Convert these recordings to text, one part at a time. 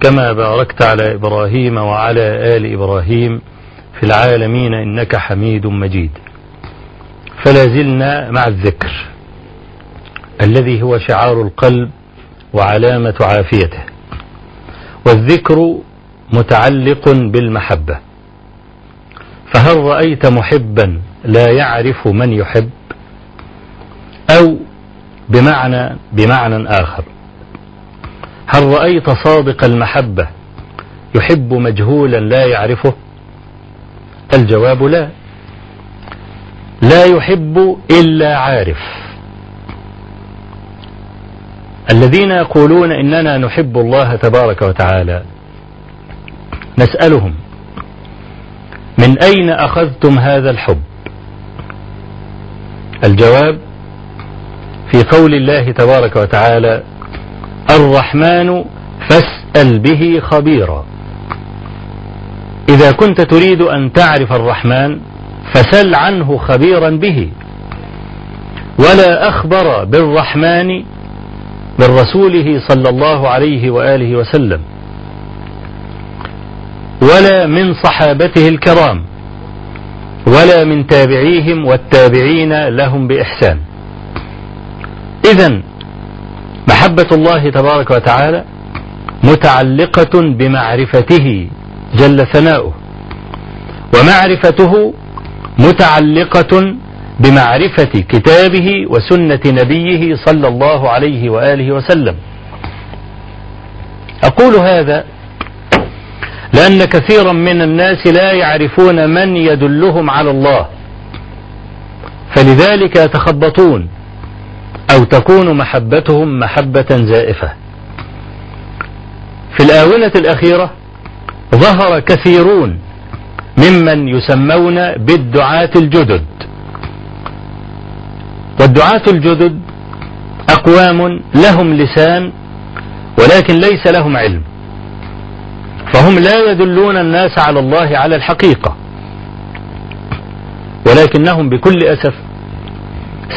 كما باركت على إبراهيم وعلى آل إبراهيم في العالمين إنك حميد مجيد. فلا زلنا مع الذكر الذي هو شعار القلب وعلامة عافيته. والذكر متعلق بالمحبة. فهل رأيت محبا لا يعرف من يحب؟ أو بمعنى بمعنى آخر. هل رأيت صادق المحبة يحب مجهولا لا يعرفه؟ الجواب لا. لا يحب إلا عارف. الذين يقولون إننا نحب الله تبارك وتعالى نسألهم من أين أخذتم هذا الحب؟ الجواب في قول الله تبارك وتعالى الرحمن فاسأل به خبيرا. إذا كنت تريد أن تعرف الرحمن فسل عنه خبيرا به. ولا أخبر بالرحمن من رسوله صلى الله عليه وآله وسلم. ولا من صحابته الكرام ولا من تابعيهم والتابعين لهم بإحسان. إذا محبة الله تبارك وتعالى متعلقة بمعرفته جل ثناؤه ومعرفته متعلقة بمعرفة كتابه وسنة نبيه صلى الله عليه وآله وسلم. أقول هذا لأن كثيرا من الناس لا يعرفون من يدلهم على الله فلذلك يتخبطون أو تكون محبتهم محبة زائفة. في الآونة الأخيرة ظهر كثيرون ممن يسمون بالدعاة الجدد. والدعاة الجدد أقوام لهم لسان ولكن ليس لهم علم. فهم لا يدلون الناس على الله على الحقيقة. ولكنهم بكل أسف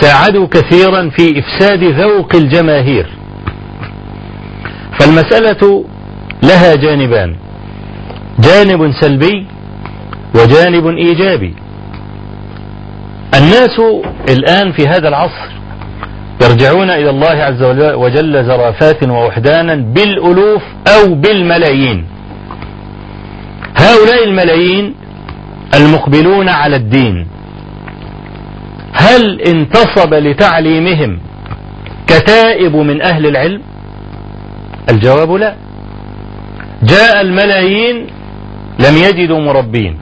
ساعدوا كثيرا في إفساد ذوق الجماهير. فالمسألة لها جانبان. جانب سلبي وجانب إيجابي. الناس الآن في هذا العصر يرجعون إلى الله عز وجل زرافات ووحدانا بالألوف أو بالملايين. هؤلاء الملايين المقبلون على الدين. هل انتصب لتعليمهم كتائب من أهل العلم؟ الجواب لا. جاء الملايين لم يجدوا مربين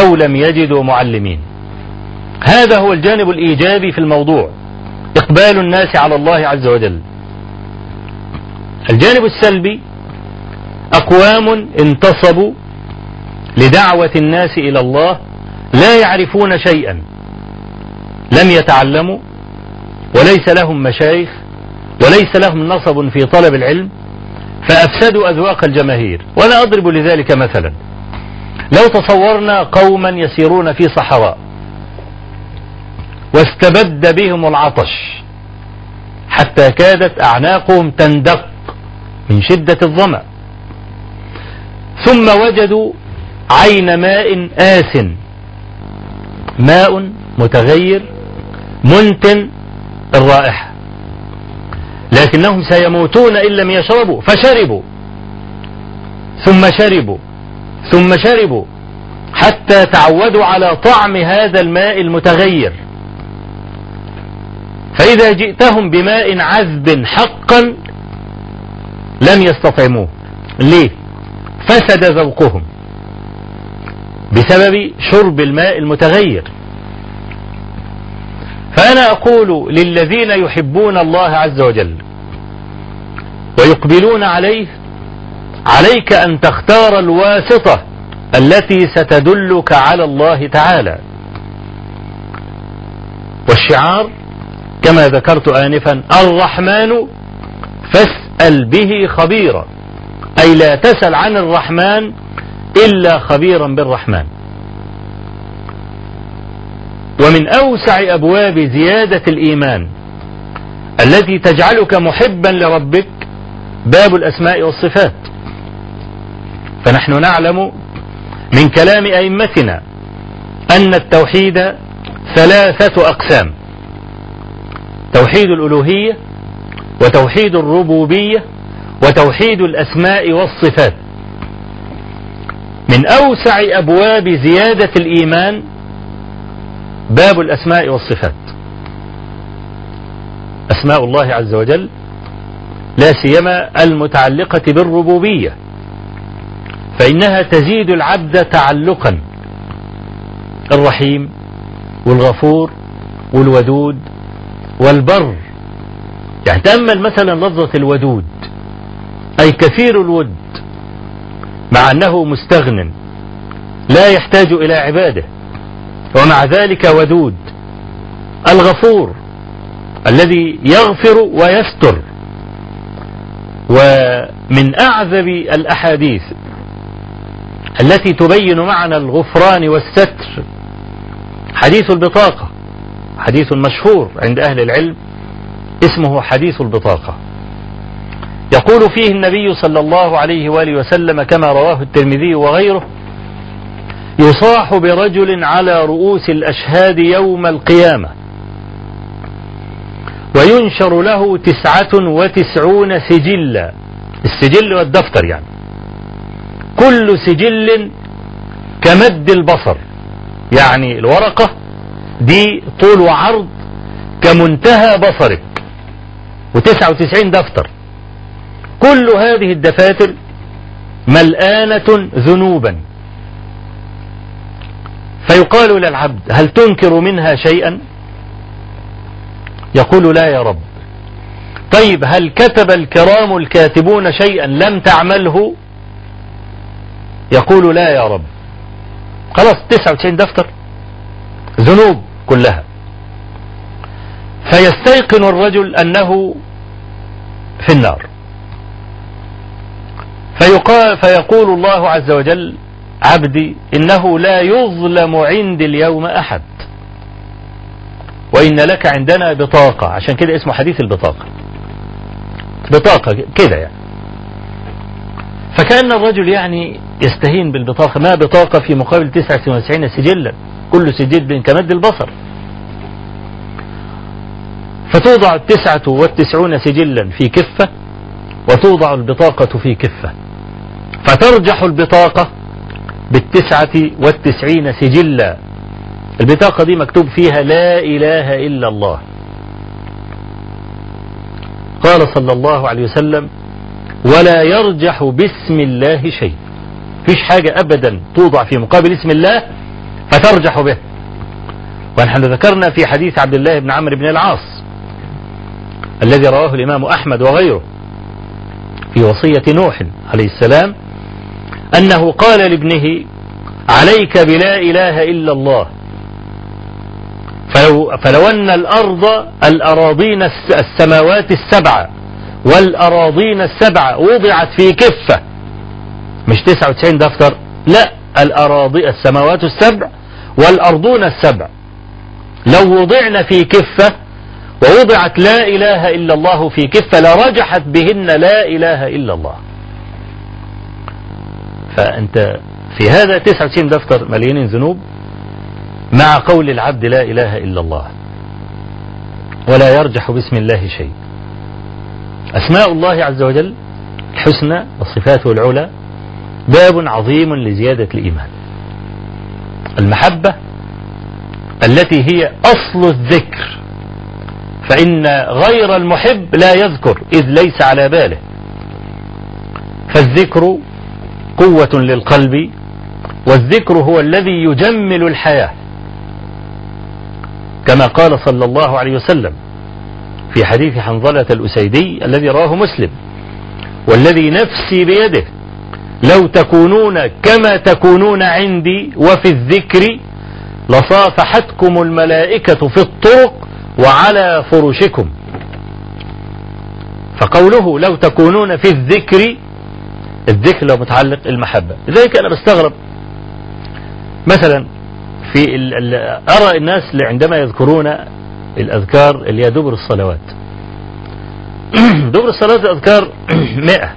أو لم يجدوا معلمين. هذا هو الجانب الإيجابي في الموضوع إقبال الناس على الله عز وجل. الجانب السلبي أقوام انتصبوا لدعوة الناس إلى الله لا يعرفون شيئا. لم يتعلموا وليس لهم مشايخ وليس لهم نصب في طلب العلم فأفسدوا أذواق الجماهير. وأنا أضرب لذلك مثلا. لو تصورنا قوما يسيرون في صحراء واستبد بهم العطش حتى كادت أعناقهم تندق من شدة الظمأ. ثم وجدوا عين ماء آس ماء متغير منتن الرائحة. لكنهم سيموتون إن لم يشربوا فشربوا. ثم شربوا ثم شربوا حتى تعودوا على طعم هذا الماء المتغير. فإذا جئتهم بماء عذب حقا لم يستطعموه. ليه؟ فسد ذوقهم بسبب شرب الماء المتغير. فأنا أقول للذين يحبون الله عز وجل ويقبلون عليه عليك أن تختار الواسطة التي ستدلك على الله تعالى. والشعار كما ذكرت آنفا الرحمن فاسأل به خبيرا أي لا تسأل عن الرحمن إلا خبيرا بالرحمن. ومن أوسع أبواب زيادة الإيمان التي تجعلك محبا لربك باب الأسماء والصفات. فنحن نعلم من كلام أئمتنا أن التوحيد ثلاثة أقسام توحيد الألوهية وتوحيد الربوبية وتوحيد الأسماء والصفات. من أوسع أبواب زيادة الإيمان باب الأسماء والصفات. أسماء الله عز وجل لا سيما المتعلقة بالربوبية فإنها تزيد العبد تعلقا الرحيم والغفور والودود والبر. يعني تأمل مثلا لفظة الودود أي كثير الود مع أنه مستغن لا يحتاج إلى عبادة. ومع ذلك ودود الغفور الذي يغفر ويستر. ومن أعذب الأحاديث التي تبين معنى الغفران والستر حديث البطاقة حديث مشهور عند أهل العلم اسمه حديث البطاقة. يقول فيه النبي صلى الله عليه وآله وسلم كما رواه الترمذي وغيره يصاح برجل على رؤوس الأشهاد يوم القيامة. وينشر له تسعة وتسعون سجلا. السجل والدفتر يعني. كل سجل كمد البصر. يعني الورقة دي طول وعرض كمنتهى بصرك. وتسعة وتسعين دفتر. كل هذه الدفاتر ملآنة ذنوبا. فيقال للعبد هل تنكر منها شيئا؟ يقول لا يا رب. طيب هل كتب الكرام الكاتبون شيئا لم تعمله؟ يقول لا يا رب. خلاص 99 دفتر. ذنوب كلها. فيستيقن الرجل أنه في النار. فيقال فيقول الله عز وجل عبدي إنه لا يظلم عندي اليوم أحد. وإن لك عندنا بطاقة. عشان كده اسمه حديث البطاقة. بطاقة كده يعني. فكأن الرجل يعني يستهين بالبطاقة. ما بطاقة في مقابل 99 سجلا. كل سجل كمد البصر. فتوضع التسعة والتسعون سجلا في كفة وتوضع البطاقة في كفة. فترجح البطاقة بالتسعة والتسعين سجلا. البطاقة دي مكتوب فيها لا إله إلا الله. قال صلى الله عليه وسلم ولا يرجح باسم الله شيء. فيش حاجة أبدا توضع في مقابل اسم الله فترجح به. ونحن ذكرنا في حديث عبد الله بن عمرو بن العاص الذي رواه الإمام أحمد وغيره في وصية نوح عليه السلام أنه قال لابنه عليك بلا إله إلا الله. فلو, فلو أن الأرض الأراضين السماوات السبعة والأراضين السبعة وضعت في كفة. مش 99 دفتر؟ لا الأراضي السماوات السبع والأرضون السبع. لو وضعنا في كفة ووضعت لا إله إلا الله في كفة لرجحت بهن لا إله إلا الله. فأنت في هذا 99 دفتر مليانين ذنوب مع قول العبد لا إله إلا الله ولا يرجح باسم الله شيء. أسماء الله عز وجل الحسنى وصفاته العلى باب عظيم لزيادة الإيمان. المحبة التي هي أصل الذكر فإن غير المحب لا يذكر إذ ليس على باله. فالذكر قوة للقلب والذكر هو الذي يجمل الحياة. كما قال صلى الله عليه وسلم في حديث حنظلة الأسيدي الذي رواه مسلم والذي نفسي بيده لو تكونون كما تكونون عندي وفي الذكر لصافحتكم الملائكة في الطرق وعلى فرشكم فقوله لو تكونون في الذكر الذكر لو متعلق المحبة لذلك أنا بستغرب. مثلا في ال أرى الناس عندما يذكرون الأذكار اللي هي دبر الصلوات. دبر الصلوات الأذكار مئة.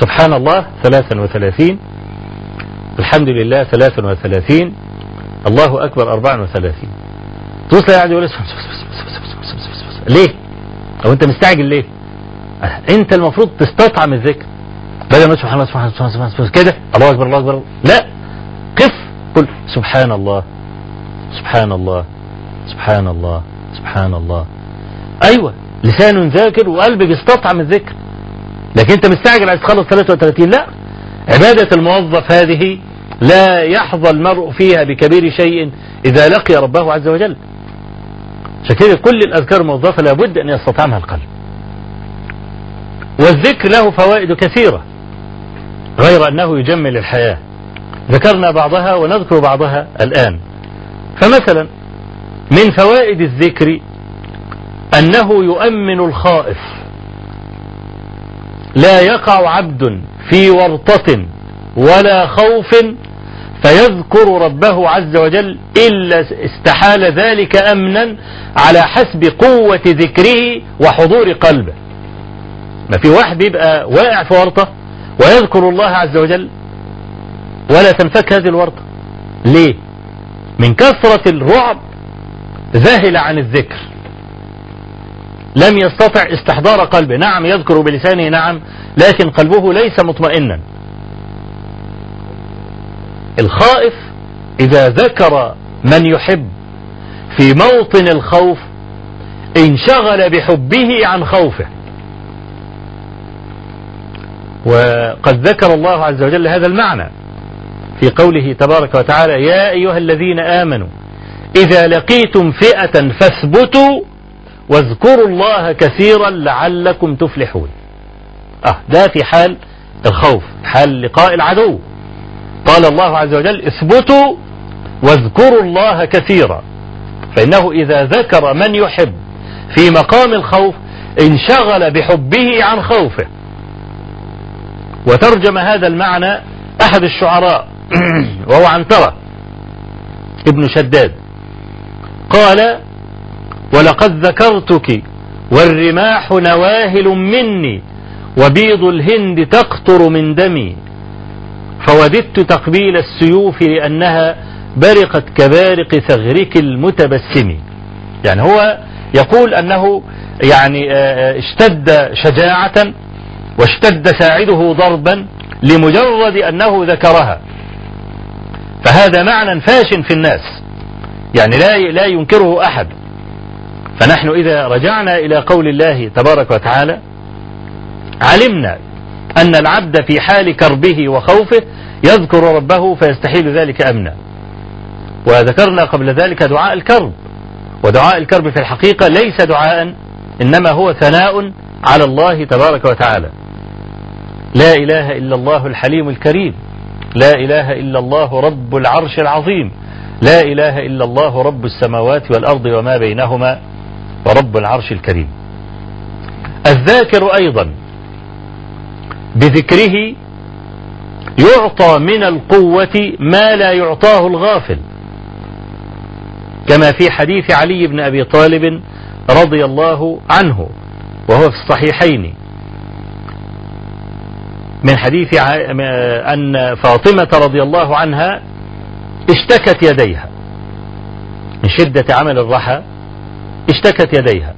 سبحان الله ثلاثا وثلاثين. الحمد لله ثلاثا وثلاثين. الله أكبر أربعا وثلاثين. توصل قاعد يقول ليه؟ أو أنت مستعجل ليه؟ أنت المفروض تستطعم الذكر. بدل ما سبحان الله سبحان الله سبحان الله كده. الله أكبر الله أكبر. لا. قف قل سبحان الله سبحان الله سبحان الله سبحان الله. أيوة لسان ذاكر وقلبك استطعم الذكر. لكن أنت مستعجل عايز تخلص 33 لا. عبادة الموظف هذه لا يحظى المرء فيها بكبير شيء إذا لقي ربه عز وجل. عشان كده كل الأذكار الموظفة لابد أن يستطعمها القلب. والذكر له فوائد كثيرة غير أنه يجمل الحياة. ذكرنا بعضها ونذكر بعضها الآن. فمثلا من فوائد الذكر أنه يؤمن الخائف. لا يقع عبد في ورطة ولا خوف فيذكر ربه عز وجل إلا استحال ذلك أمنا على حسب قوة ذكره وحضور قلبه. ما في واحد بيبقى واقع في ورطة ويذكر الله عز وجل ولا تنفك هذه الورطة. ليه؟ من كثرة الرعب ذهل عن الذكر. لم يستطع استحضار قلبه. نعم يذكر بلسانه نعم لكن قلبه ليس مطمئنا. الخائف إذا ذكر من يحب في موطن الخوف انشغل بحبه عن خوفه. وقد ذكر الله عز وجل هذا المعنى في قوله تبارك وتعالى يا أيها الذين آمنوا إذا لقيتم فئة فاثبتوا واذكروا الله كثيرا لعلكم تفلحون. آه ده في حال الخوف حال لقاء العدو. قال الله عز وجل اثبتوا واذكروا الله كثيرا. فإنه إذا ذكر من يحب في مقام الخوف انشغل بحبه عن خوفه. وترجم هذا المعنى أحد الشعراء وهو عنترة ابن شداد. قال ولقد ذكرتك والرماح نواهل مني وبيض الهند تقطر من دمي فوددت تقبيل السيوف لأنها برقت كبارق ثغرك المتبسم. يعني هو يقول أنه يعني اشتد شجاعة واشتد ساعده ضربا لمجرد أنه ذكرها. فهذا معنى فاش في الناس. يعني لا لا ينكره أحد. فنحن إذا رجعنا إلى قول الله تبارك وتعالى علمنا أن العبد في حال كربه وخوفه يذكر ربه فيستحيل ذلك أمنا وذكرنا قبل ذلك دعاء الكرب. ودعاء الكرب في الحقيقة ليس دعاء إنما هو ثناء على الله تبارك وتعالى. لا إله إلا الله الحليم الكريم. لا إله إلا الله رب العرش العظيم. لا إله إلا الله رب السماوات والأرض وما بينهما ورب العرش الكريم. الذاكر أيضا بذكره يعطى من القوة ما لا يعطاه الغافل. كما في حديث علي بن أبي طالب رضي الله عنه وهو في الصحيحين. من حديث أن فاطمة رضي الله عنها اشتكت يديها. من شدة عمل الرحى اشتكت يديها.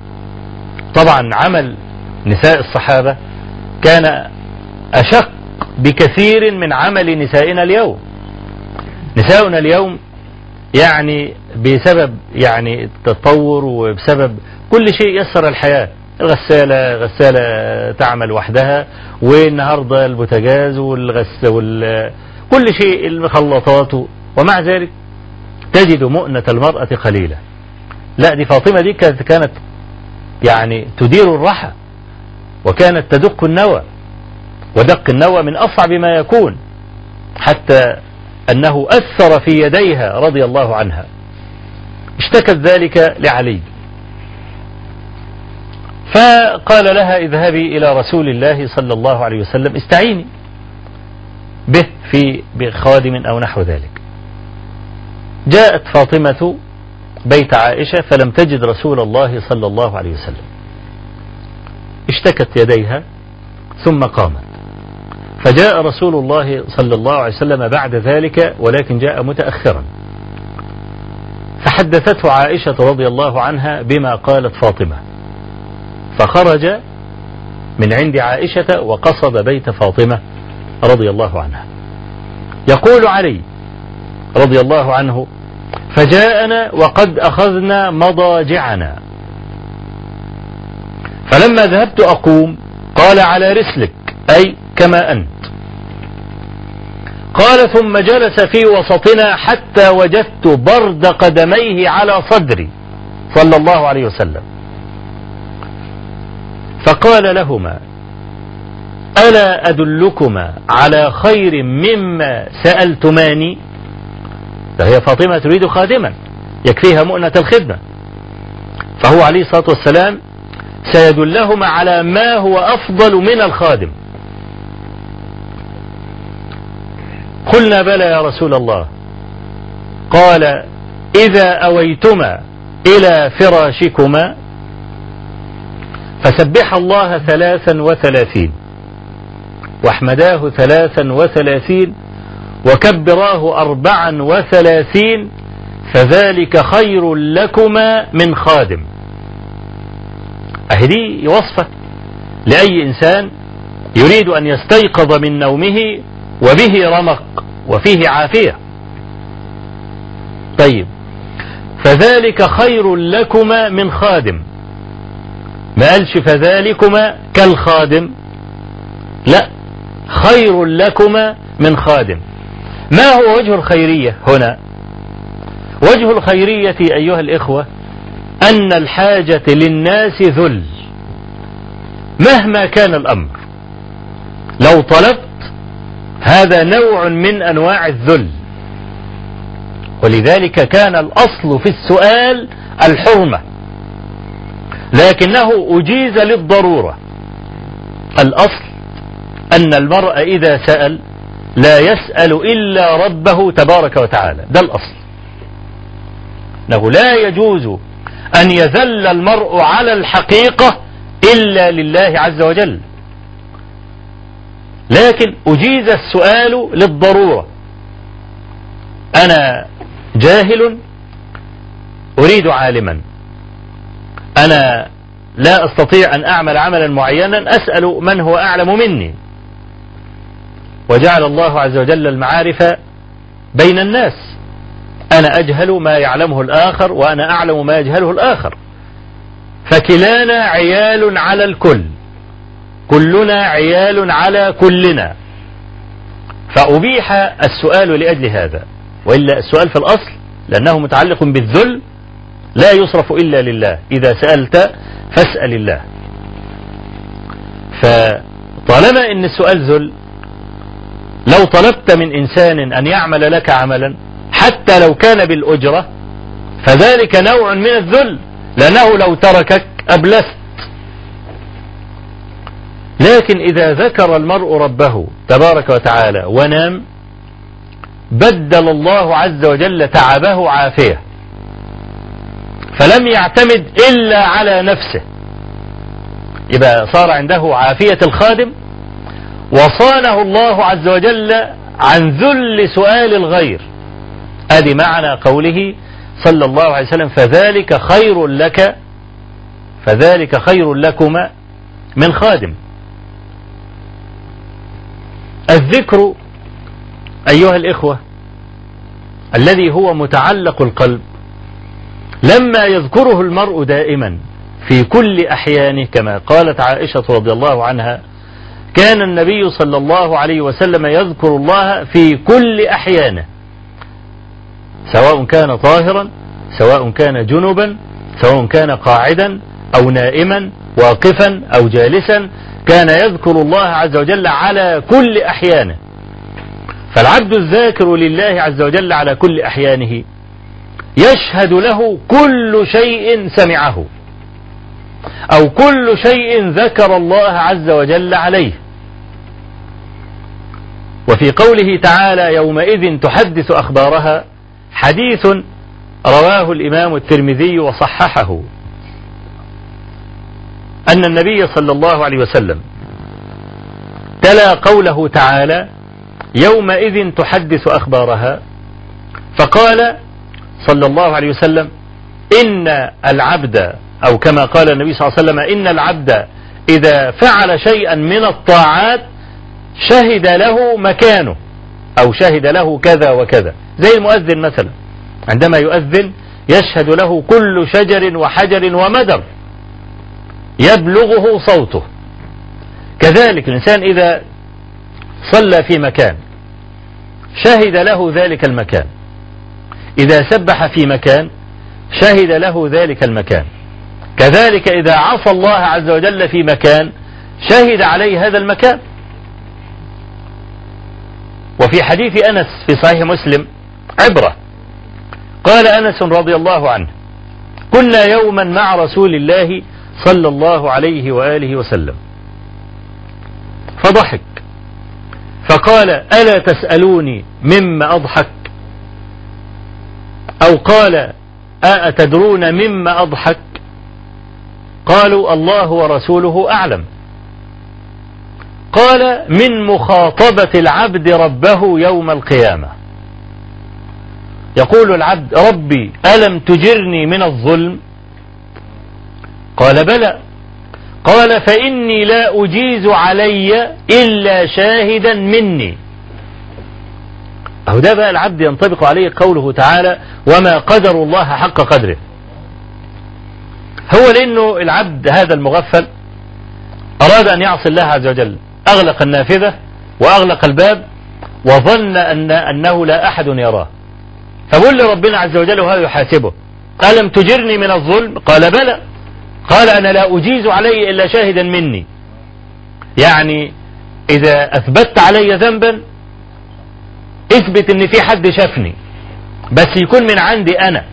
طبعا عمل نساء الصحابة كان أشق بكثير من عمل نسائنا اليوم. نساؤنا اليوم يعني بسبب يعني التطور وبسبب كل شيء يسر الحياة. الغسالة غسالة تعمل وحدها والنهاردة البوتاجاز والغس وال كل شيء المخلطات ومع ذلك تجد مؤنة المرأة قليلة. لا دي فاطمة دي كانت يعني تدير الرحى وكانت تدق النوى. ودق النوى من أصعب ما يكون حتى أنه أثر في يديها رضي الله عنها. اشتكت ذلك لعلي. فقال لها اذهبي إلى رسول الله صلى الله عليه وسلم استعيني به في بخادم أو نحو ذلك. جاءت فاطمة بيت عائشة فلم تجد رسول الله صلى الله عليه وسلم. اشتكت يديها ثم قامت. فجاء رسول الله صلى الله عليه وسلم بعد ذلك ولكن جاء متأخرا. فحدثته عائشة رضي الله عنها بما قالت فاطمة. فخرج من عند عائشة وقصد بيت فاطمة رضي الله عنها. يقول علي رضي الله عنه فجاءنا وقد أخذنا مضاجعنا. فلما ذهبت أقوم قال على رسلك أي كما أنت. قال ثم جلس في وسطنا حتى وجدت برد قدميه على صدري. صلى الله عليه وسلم. فقال لهما ألا أدلكما على خير مما سألتماني؟ فهي فاطمة تريد خادما يكفيها مؤنة الخدمة. فهو عليه الصلاة والسلام سيدلهما على ما هو أفضل من الخادم. قلنا بلى يا رسول الله. قال إذا أويتما إلى فراشكما فسبح الله ثلاثا وثلاثين واحمداه ثلاثا وثلاثين وكبراه أربعا وثلاثين فذلك خير لكما من خادم. أهدي وصفة لأي إنسان يريد أن يستيقظ من نومه وبه رمق وفيه عافية. طيب فذلك خير لكما من خادم. ما قالش فذلكما كالخادم. لا خير لكما من خادم. ما هو وجه الخيرية هنا؟ وجه الخيرية أيها الإخوة أن الحاجة للناس ذل. مهما كان الأمر لو طلبت هذا نوع من أنواع الذل. ولذلك كان الأصل في السؤال الحرمة. لكنه أجيز للضرورة. الأصل أن المرء إذا سأل لا يسأل إلا ربه تبارك وتعالى. ده الأصل. أنه لا يجوز أن يذل المرء على الحقيقة إلا لله عز وجل. لكن أجيز السؤال للضرورة. أنا جاهل أريد عالما. أنا لا أستطيع أن أعمل عملا معينا أسأل من هو أعلم مني. وجعل الله عز وجل المعارف بين الناس. أنا أجهل ما يعلمه الآخر وأنا أعلم ما يجهله الآخر. فكلانا عيال على الكل. كلنا عيال على كلنا. فأبيح السؤال لأجل هذا. وإلا السؤال في الأصل لأنه متعلق بالذل لا يصرف إلا لله. إذا سألت فاسأل الله. فطالما أن السؤال ذل لو طلبت من إنسان أن يعمل لك عملا حتى لو كان بالأجرة فذلك نوع من الذل لأنه لو تركك أبلست. لكن إذا ذكر المرء ربه تبارك وتعالى ونام بدل الله عز وجل تعبه عافية. فلم يعتمد إلا على نفسه. يبقى صار عنده عافية الخادم وصانه الله عز وجل عن ذل سؤال الغير. ادي معنى قوله صلى الله عليه وسلم فذلك خير لك فذلك خير لكما من خادم. الذكر أيها الإخوة الذي هو متعلق القلب لما يذكره المرء دائما في كل أحيانه كما قالت عائشة رضي الله عنها كان النبي صلى الله عليه وسلم يذكر الله في كل أحيانه سواء كان طاهرا سواء كان جنبا سواء كان قاعدا أو نائما واقفا أو جالسا كان يذكر الله عز وجل على كل أحيانه. فالعبد الذاكر لله عز وجل على كل أحيانه. يشهد له كل شيء سمعه. أو كل شيء ذكر الله عز وجل عليه. وفي قوله تعالى يومئذ تحدث أخبارها حديث رواه الإمام الترمذي وصححه. أن النبي صلى الله عليه وسلم تلا قوله تعالى يومئذ تحدث أخبارها فقال صلى الله عليه وسلم إن العبد أو كما قال النبي صلى الله عليه وسلم إن العبد إذا فعل شيئا من الطاعات شهد له مكانه أو شهد له كذا وكذا. زي المؤذن مثلا عندما يؤذن يشهد له كل شجر وحجر ومدر يبلغه صوته. كذلك الإنسان إذا صلى في مكان شهد له ذلك المكان. إذا سبح في مكان شهد له ذلك المكان. كذلك إذا عصى الله عز وجل في مكان شهد عليه هذا المكان. وفي حديث أنس في صحيح مسلم عبرة. قال أنس رضي الله عنه كنا يوما مع رسول الله صلى الله عليه وآله وسلم. فضحك. فقال ألا تسألوني مما أضحك؟ أو قال أأتدرون مما أضحك؟ قالوا الله ورسوله أعلم. قال من مخاطبة العبد ربه يوم القيامة. يقول العبد ربي ألم تجرني من الظلم؟ قال بلى. قال فإني لا أجيز علي إلا شاهدا مني. أهو ده بقى العبد ينطبق عليه قوله تعالى وما قدر الله حق قدره. هو لأنه العبد هذا المغفل أراد أن يعصي الله عز وجل أغلق النافذة وأغلق الباب وظن أن أنه لا أحد يراه. فبقول لربنا عز وجل وهو يحاسبه ألم تجرني من الظلم؟ قال بلى. قال أنا لا أجيز علي إلا شاهدا مني. يعني إذا أثبتت علي ذنبا اثبت ان في حد شافني بس يكون من عندي أنا.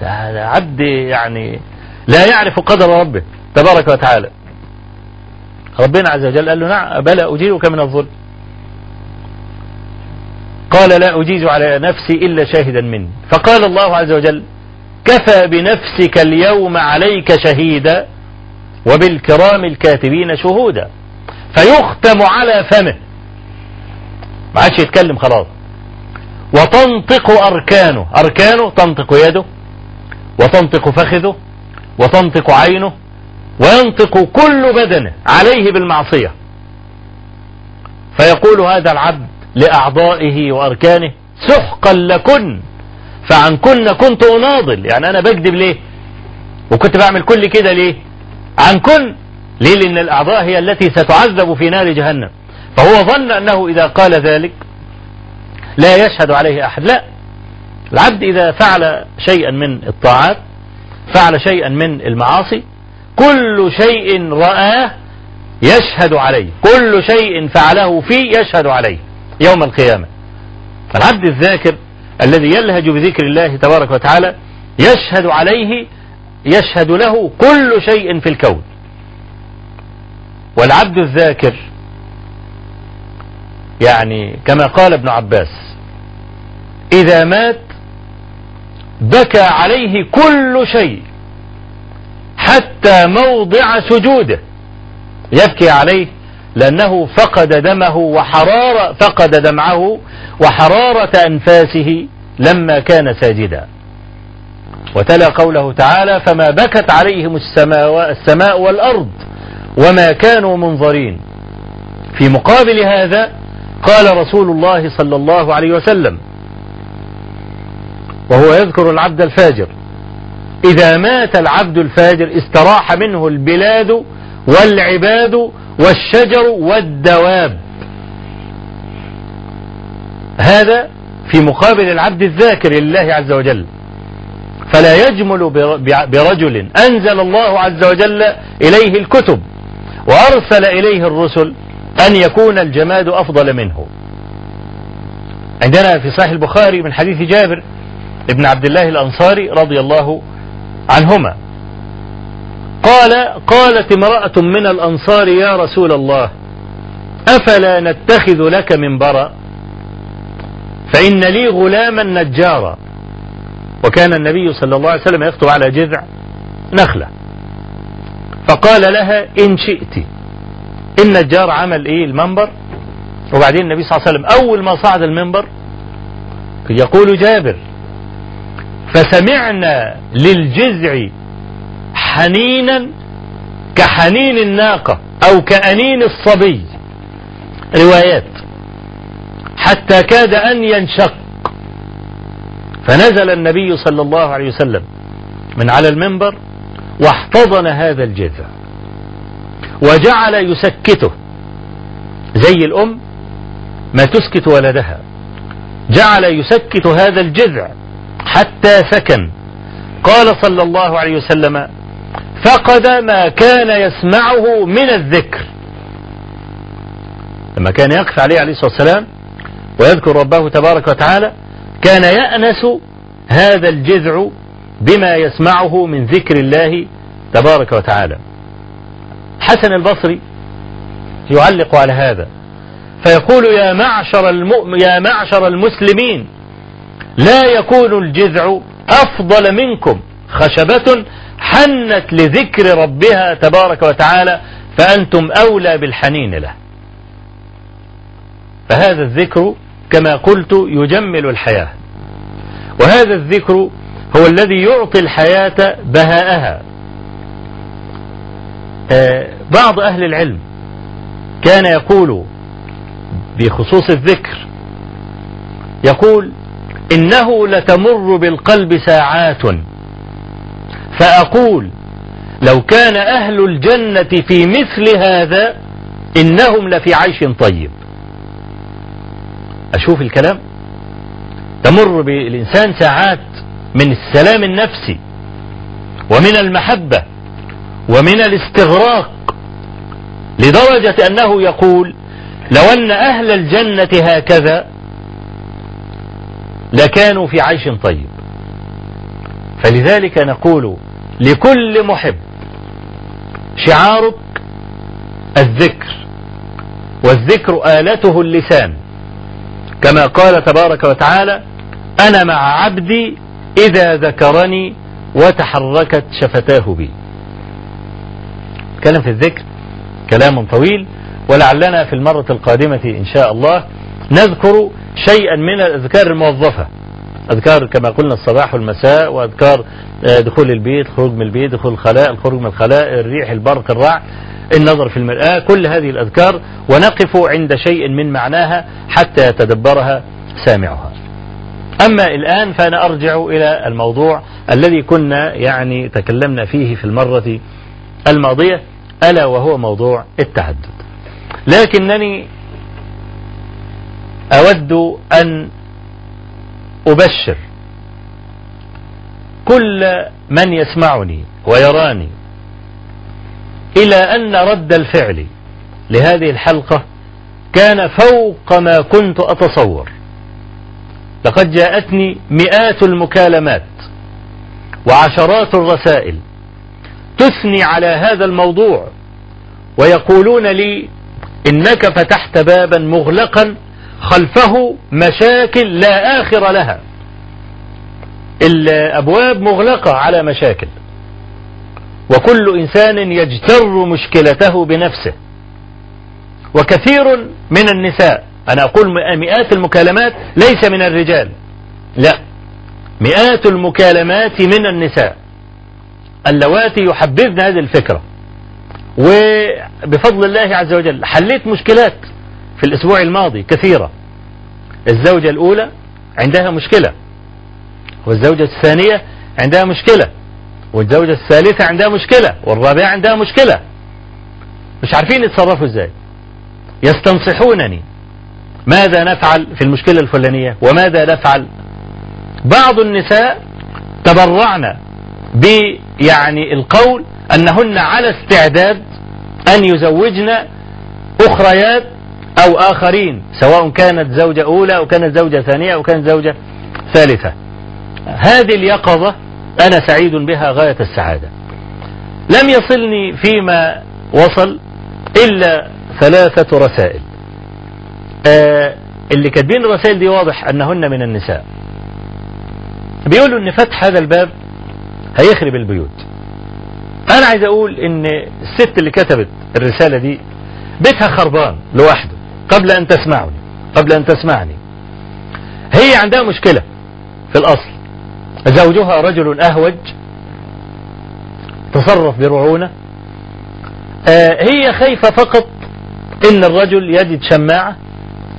هذا عبد يعني لا يعرف قدر ربه تبارك وتعالى. ربنا عز وجل قال له نعم بلى أجيرك من الظلم. قال لا أجيز على نفسي إلا شاهدا مني. فقال الله عز وجل كفى بنفسك اليوم عليك شهيدا وبالكرام الكاتبين شهودا. فيختم على فمه. ما عادش يتكلم خلاص. وتنطق أركانه. أركانه تنطق يده وتنطق فخذه وتنطق عينه وينطق كل بدنه عليه بالمعصية. فيقول هذا العبد لأعضائه وأركانه سحقا لكن فعن كن كنت أناضل. يعني أنا بكذب ليه؟ وكنت بعمل كل كده ليه؟ عن كن. ليه؟ لأن الأعضاء هي التي ستعذب في نار جهنم. فهو ظن أنه إذا قال ذلك لا يشهد عليه أحد لا. العبد إذا فعل شيئا من الطاعات فعل شيئا من المعاصي كل شيء رآه يشهد عليه كل شيء فعله فيه يشهد عليه يوم القيامة. العبد الذاكر الذي يلهج بذكر الله تبارك وتعالى يشهد عليه يشهد له كل شيء في الكون. والعبد الذاكر يعني كما قال ابن عباس إذا مات بكى عليه كل شيء حتى موضع سجوده. يبكي عليه لأنه فقد دمه وحرارة فقد دمعه وحرارة أنفاسه لما كان ساجدا. وتلا قوله تعالى فما بكت عليهم السماء, السماء والأرض وما كانوا منظرين في مقابل هذا قال رسول الله صلى الله عليه وسلم وهو يذكر العبد الفاجر إذا مات العبد الفاجر استراح منه البلاد والعباد والشجر والدواب. هذا في مقابل العبد الذاكر لله عز وجل. فلا يجمل برجل أنزل الله عز وجل إليه الكتب وأرسل إليه الرسل أن يكون الجماد أفضل منه. عندنا في صحيح البخاري من حديث جابر ابن عبد الله الأنصاري رضي الله عنهما. قال قالت امرأة من الأنصار يا رسول الله أفلا نتخذ لك منبرا؟ فإن لي غلاما نجارا. وكان النبي صلى الله عليه وسلم يخطب على جذع نخلة. فقال لها إن شئت. النجار عمل إيه؟ المنبر. وبعدين النبي صلى الله عليه وسلم أول ما صعد المنبر يقول جابر فسمعنا للجذع حنينا كحنين الناقة أو كأنين الصبي. روايات. حتى كاد أن ينشق. فنزل النبي صلى الله عليه وسلم من على المنبر واحتضن هذا الجذع. وجعل يسكته. زي الأم ما تسكت ولدها. جعل يسكت هذا الجذع حتى سكن. قال صلى الله عليه وسلم فقد ما كان يسمعه من الذكر. لما كان يقف عليه عليه الصلاة والسلام ويذكر ربه تبارك وتعالى كان يأنس هذا الجذع بما يسمعه من ذكر الله تبارك وتعالى. حسن البصري يعلق على هذا. فيقول يا معشر المؤمن يا معشر المسلمين لا يكون الجذع أفضل منكم. خشبة حنت لذكر ربها تبارك وتعالى فأنتم أولى بالحنين له. فهذا الذكر كما قلت يجمل الحياة. وهذا الذكر هو الذي يعطي الحياة بهاءها. بعض أهل العلم كان يقول بخصوص الذكر يقول إنه لتمر بالقلب ساعات. فأقول لو كان أهل الجنة في مثل هذا إنهم لفي عيش طيب. أشوف الكلام؟ تمر بالإنسان ساعات من السلام النفسي ومن المحبة. ومن الاستغراق لدرجة أنه يقول لو أن أهل الجنة هكذا لكانوا في عيش طيب. فلذلك نقول لكل محب شعارك الذكر والذكر آلته اللسان. كما قال تبارك وتعالى أنا مع عبدي إذا ذكرني وتحركت شفتاه بي. كلام في الذكر كلام طويل ولعلنا في المرة القادمة إن شاء الله نذكر شيئا من الأذكار الموظفة. أذكار كما قلنا الصباح والمساء وأذكار آه، دخول البيت الخروج من البيت دخول الخلاء الخروج من الخلاء الريح البرق الرع النظر في المرآة كل هذه الأذكار ونقف عند شيء من معناها حتى يتدبرها سامعها. أما الآن فأنا أرجع إلى الموضوع الذي كنا يعني تكلمنا فيه في المرة الماضية ألا وهو موضوع التعدد لكنني أود أن أبشر كل من يسمعني ويراني إلى أن رد الفعل لهذه الحلقة كان فوق ما كنت أتصور. لقد جاءتني مئات المكالمات وعشرات الرسائل تثني على هذا الموضوع ويقولون لي إنك فتحت بابا مغلقا خلفه مشاكل لا آخر لها. الأبواب مغلقة على مشاكل. وكل إنسان يجتر مشكلته بنفسه. وكثير من النساء أنا أقول مئات المكالمات ليس من الرجال. لا مئات المكالمات من النساء. اللواتي يحبذن هذه الفكرة. وبفضل الله عز وجل حليت مشكلات في الأسبوع الماضي كثيرة. الزوجة الأولى عندها مشكلة والزوجة الثانية عندها مشكلة والزوجة الثالثة عندها مشكلة والرابعة عندها مشكلة. مش عارفين يتصرفوا إزاي. يستنصحونني. ماذا نفعل في المشكلة الفلانية؟ وماذا نفعل؟ بعض النساء تبرعن. بيعني القول أنهن على استعداد أن يزوجن أخريات أو آخرين سواء كانت زوجة أولى أو كانت زوجة ثانية أو كانت زوجة ثالثة. هذه اليقظة أنا سعيد بها غاية السعادة. لم يصلني فيما وصل إلا ثلاثة رسائل. آه اللي كاتبين الرسائل دي واضح أنهن من النساء. بيقولوا أن فتح هذا الباب هيخرب البيوت. أنا عايز أقول أن الست اللي كتبت الرسالة دي بيتها خربان لوحده قبل أن تسمعني قبل أن تسمعني. هي عندها مشكلة في الأصل. زوجها رجل أهوج تصرف برعونة. آه هي خايفة فقط إن الرجل يجد شماعة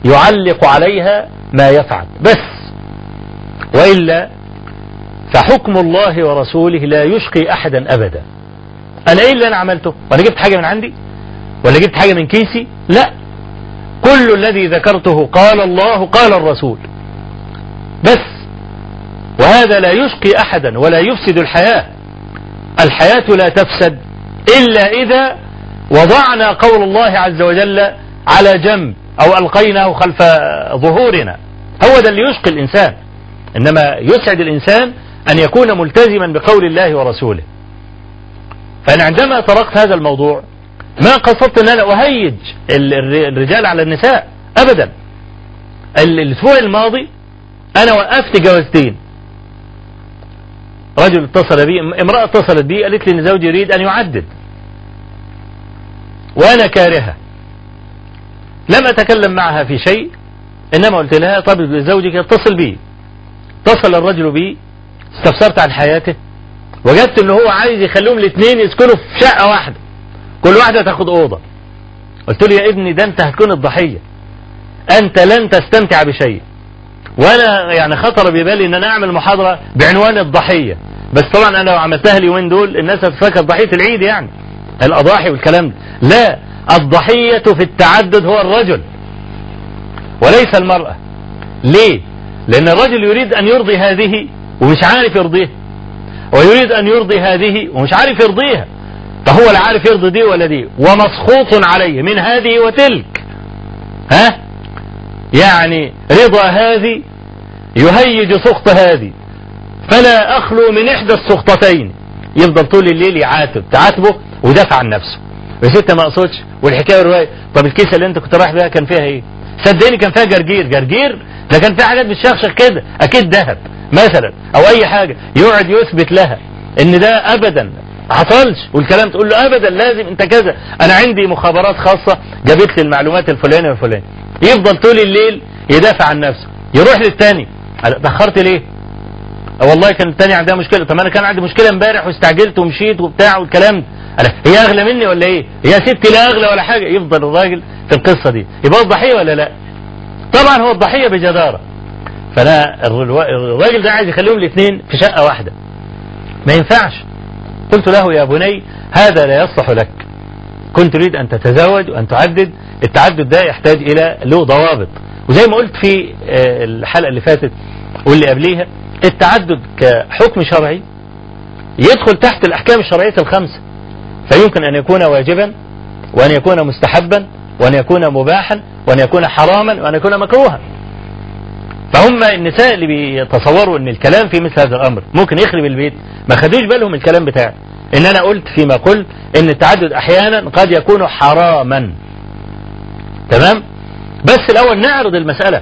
يعلق عليها ما يفعل. بس وإلا فحكم الله ورسوله لا يشقي أحدا أبدا. أنا إيه اللي أنا عملته؟ وأنا جبت حاجة من عندي؟ ولا جبت حاجة من كيسي؟ لا. كل الذي ذكرته قال الله قال الرسول. بس. وهذا لا يشقي أحدا ولا يفسد الحياة. الحياة لا تفسد إلا إذا وضعنا قول الله عز وجل على جنب أو ألقيناه خلف ظهورنا. هو ده اللي يشقي الإنسان. إنما يسعد الإنسان أن يكون ملتزما بقول الله ورسوله. فأنا عندما طرقت هذا الموضوع ما قصدت أن أنا أهيج الرجال على النساء أبدا. الأسبوع الماضي أنا وقفت جوازتين رجل اتصل بي امرأة اتصلت بي قالت لي إن زوجي يريد أن يعدد. وأنا كارهة. لم أتكلم معها في شيء إنما قلت لها طب زوجك يتصل بي. اتصل الرجل بي استفسرت عن حياته. وجدت ان هو عايز يخليهم الاثنين يسكنوا في شقة واحدة. كل واحدة تاخد أوضة. قلت له يا ابني ده أنت هتكون الضحية. أنت لن تستمتع بشيء. وأنا يعني خطر ببالي إن أنا أعمل محاضرة بعنوان الضحية. بس طبعا أنا لو عملتها اليومين دول الناس هتفكر ضحية العيد يعني. الأضاحي والكلام ده. لا الضحية في التعدد هو الرجل. وليس المرأة. ليه؟ لأن الرجل يريد أن يرضي هذه ومش عارف يرضيها. ويريد أن يرضي هذه ومش عارف يرضيها. فهو لا عارف يرضي دي ولا دي. ومسخوط عليه من هذه وتلك. ها؟ يعني رضا هذه يهيج سخط هذه. فلا أخلو من إحدى السخطتين. يفضل طول الليل يعاتب. تعاتبه ودافع عن نفسه. يا ست ما أقصدش. والحكاية والرواية. طب الكيسة اللي أنت كنت رايح بيها كان فيها إيه؟ صدقني كان فيها جرجير. جرجير؟ ده كان فيها حاجات بتشخشخ كده. أكيد ذهب. مثلا أو أي حاجة يقعد يثبت لها إن ده ابدا. حصلش. والكلام تقول له ابدا لازم أنت كذا. أنا عندي مخابرات خاصة جابت لي المعلومات الفلانية والفلانية. يفضل طول الليل يدافع عن نفسه. يروح للتاني. تاخرت ليه؟ والله كان التاني عندها مشكلة. طب أنا كان عندي مشكلة امبارح واستعجلت ومشيت وبتاع والكلام ده. هي أغلى مني ولا إيه؟ هي ستي لا أغلى ولا حاجة. يفضل الراجل في القصة دي. يبقى الضحية ولا لا؟ طبعا هو الضحية بجدارة. فانا الراجل ده عايز يخليهم الاثنين في شقة واحدة. ما ينفعش. قلت له يا بني هذا لا يصلح لك. كنت تريد أن تتزوج وأن تعدد. التعدد ده يحتاج إلى له ضوابط. وزي ما قلت في الحلقة اللي فاتت واللي قبليها التعدد كحكم شرعي يدخل تحت الأحكام الشرعية الخمسة. فيمكن أن يكون واجبا وأن يكون مستحبا وأن يكون مباحا وأن يكون حراما وأن يكون مكروها. فهم النساء اللي بيتصوروا أن الكلام في مثل هذا الأمر. ممكن يخرب البيت. ما خدوش بالهم الكلام بتاعي. إن أنا قلت فيما قلت أن التعدد أحيانا قد يكون حراما. تمام؟ بس الأول نعرض المسألة.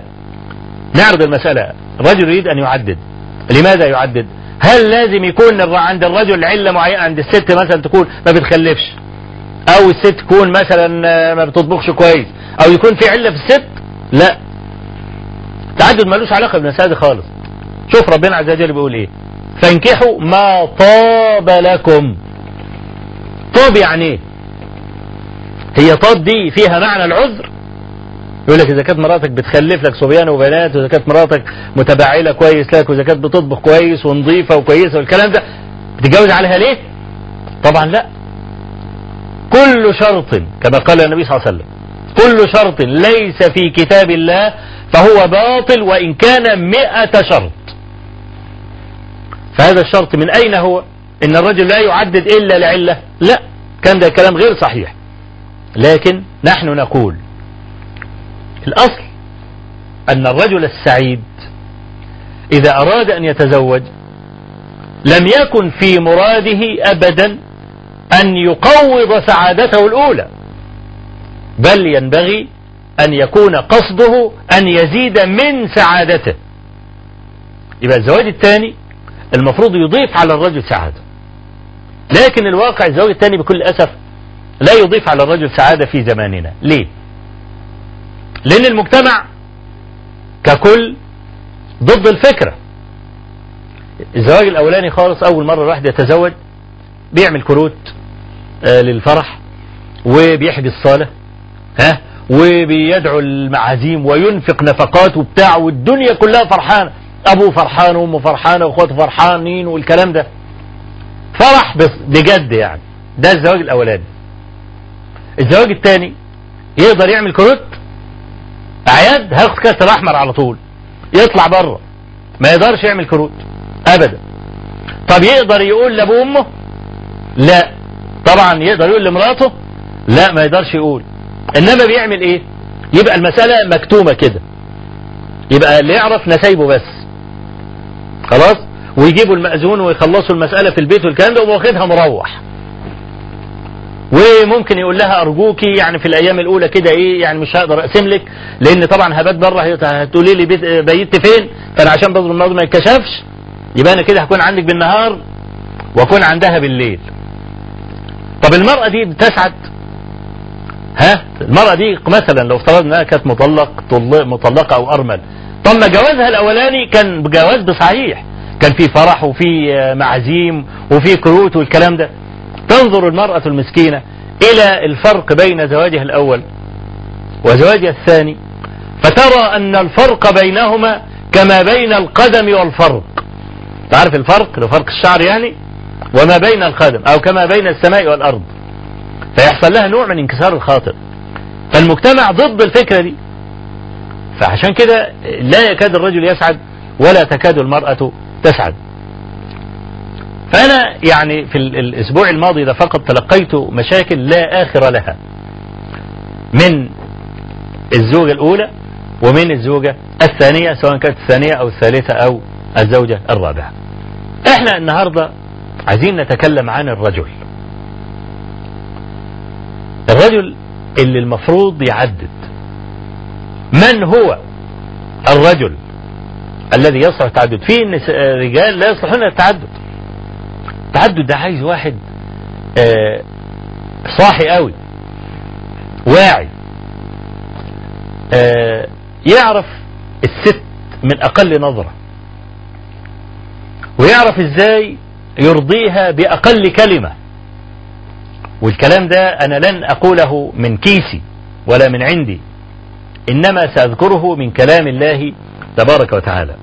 نعرض المسألة. الرجل يريد أن يعدد. لماذا يعدد؟ هل لازم يكون عند الرجل علة معينة؟ عند الست مثلا تكون ما بتخلفش. أو الست تكون مثلا ما بتطبخش كويس. أو يكون في علة في الست؟ لا. تعدد ملوش علاقة بالمسألة خالص. شوف ربنا عز وجل بيقول إيه؟ فانكحوا ما طاب لكم. طاب يعني إيه؟ هي طاب دي فيها معنى العذر. يقول لك إذا كانت مراتك بتخلف لك صبيان وبنات وإذا كانت مراتك متبعله كويس لك وإذا كانت بتطبخ كويس ونظيفة وكويسة والكلام ده بتتجوز عليها ليه؟ طبعا لا. كل شرط كما قال النبي صلى الله عليه وسلم كل شرط ليس في كتاب الله فهو باطل وإن كان مئة شرط. فهذا الشرط من أين هو؟ إن الرجل لا يعدد إلا لعلة. لا كان ده كلام غير صحيح. لكن نحن نقول الأصل أن الرجل السعيد إذا أراد أن يتزوج لم يكن في مراده أبدا أن يقوض سعادته الأولى بل ينبغي أن يكون قصده أن يزيد من سعادته. يبقى الزواج الثاني المفروض يضيف على الرجل سعادة. لكن الواقع الزواج الثاني بكل أسف لا يضيف على الرجل سعادة في زماننا. ليه؟ لأن المجتمع ككل ضد الفكرة. الزواج الأولاني خالص أول مرة الواحد يتزوج بيعمل كروت آه للفرح وبيحجز الصالة ها؟ وبيدعو المعازيم وينفق نفقات وبتاع والدنيا كلها فرحانة. أبوه فرحان وأمه فرحانة وأخواته فرحانين والكلام ده. فرح بجد يعني. ده الزواج الأولاني. الزواج الثاني يقدر يعمل كروت؟ أعياد هياخد كاس الأحمر على طول. يطلع بره. ما يقدرش يعمل كروت. أبدا. طب يقدر يقول لأبوه وأمه؟ لا. طبعا يقدر يقول لمراته؟ لا ما يقدرش يقول. انما بيعمل إيه؟ يبقى المسألة مكتومة كده. يبقى اللي يعرف نسايبه بس. خلاص؟ ويجيبوا المأذون ويخلصوا المسألة في البيت والكلام ده واخدها مروح. وممكن يقول لها ارجوكي يعني في الأيام الأولى كده إيه؟ يعني مش هقدر أقسم لك لأن طبعا هبات بره هتقولي لي بيت فين؟ فأنا عشان برضه الموضوع ما يتكشفش. يبقى أنا كده هكون عندك بالنهار وأكون عندها بالليل. طب المرأة دي بتسعد؟ ها؟ المرأة دي مثلا لو افترضنا إنها كانت مطلق مطلقة أو أرمل. طب ما جوازها الأولاني كان جواز بصحيح. كان في فرح وفي معازيم وفي كروت والكلام ده. تنظر المرأة المسكينة إلى الفرق بين زواجها الأول وزواجها الثاني فترى أن الفرق بينهما كما بين القدم والفرق. تعرف الفرق؟ لو فرق الشعر يعني؟ وما بين القدم أو كما بين السماء والأرض. فيحصل لها نوع من انكسار الخاطر. فالمجتمع ضد الفكرة دي. فعشان كده لا يكاد الرجل يسعد ولا تكاد المرأة تسعد. فأنا يعني في الأسبوع الماضي ده فقط تلقيت مشاكل لا آخر لها. من الزوجة الأولى ومن الزوجة الثانية سواء كانت الثانية أو الثالثة أو الزوجة الرابعة. إحنا النهاردة عايزين نتكلم عن الرجل. الرجل اللي المفروض يعدد. من هو الرجل الذي يصلح التعدد؟ في رجال لا يصلحون التعدد. التعدد ده عايز واحد آه صاحي قوي واعي آه يعرف الست من أقل نظرة ويعرف إزاي يرضيها بأقل كلمة. والكلام ده أنا لن أقوله من كيسي ولا من عندي إنما سأذكره من كلام الله تبارك وتعالى.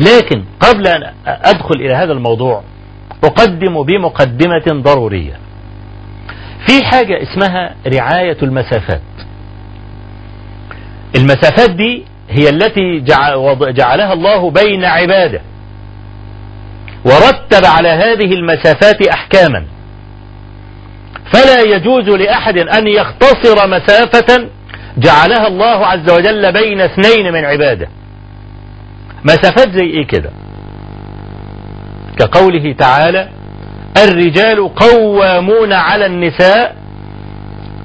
لكن قبل أن أدخل إلى هذا الموضوع أقدم بمقدمة ضرورية. في حاجة اسمها رعاية المسافات. المسافات دي هي التي جعلها الله بين عباده ورتب على هذه المسافات أحكاما. فلا يجوز لأحد أن يختصر مسافة جعلها الله عز وجل بين اثنين من عباده. مسافات زي إيه كده؟ كقوله تعالى الرجال قوامون على النساء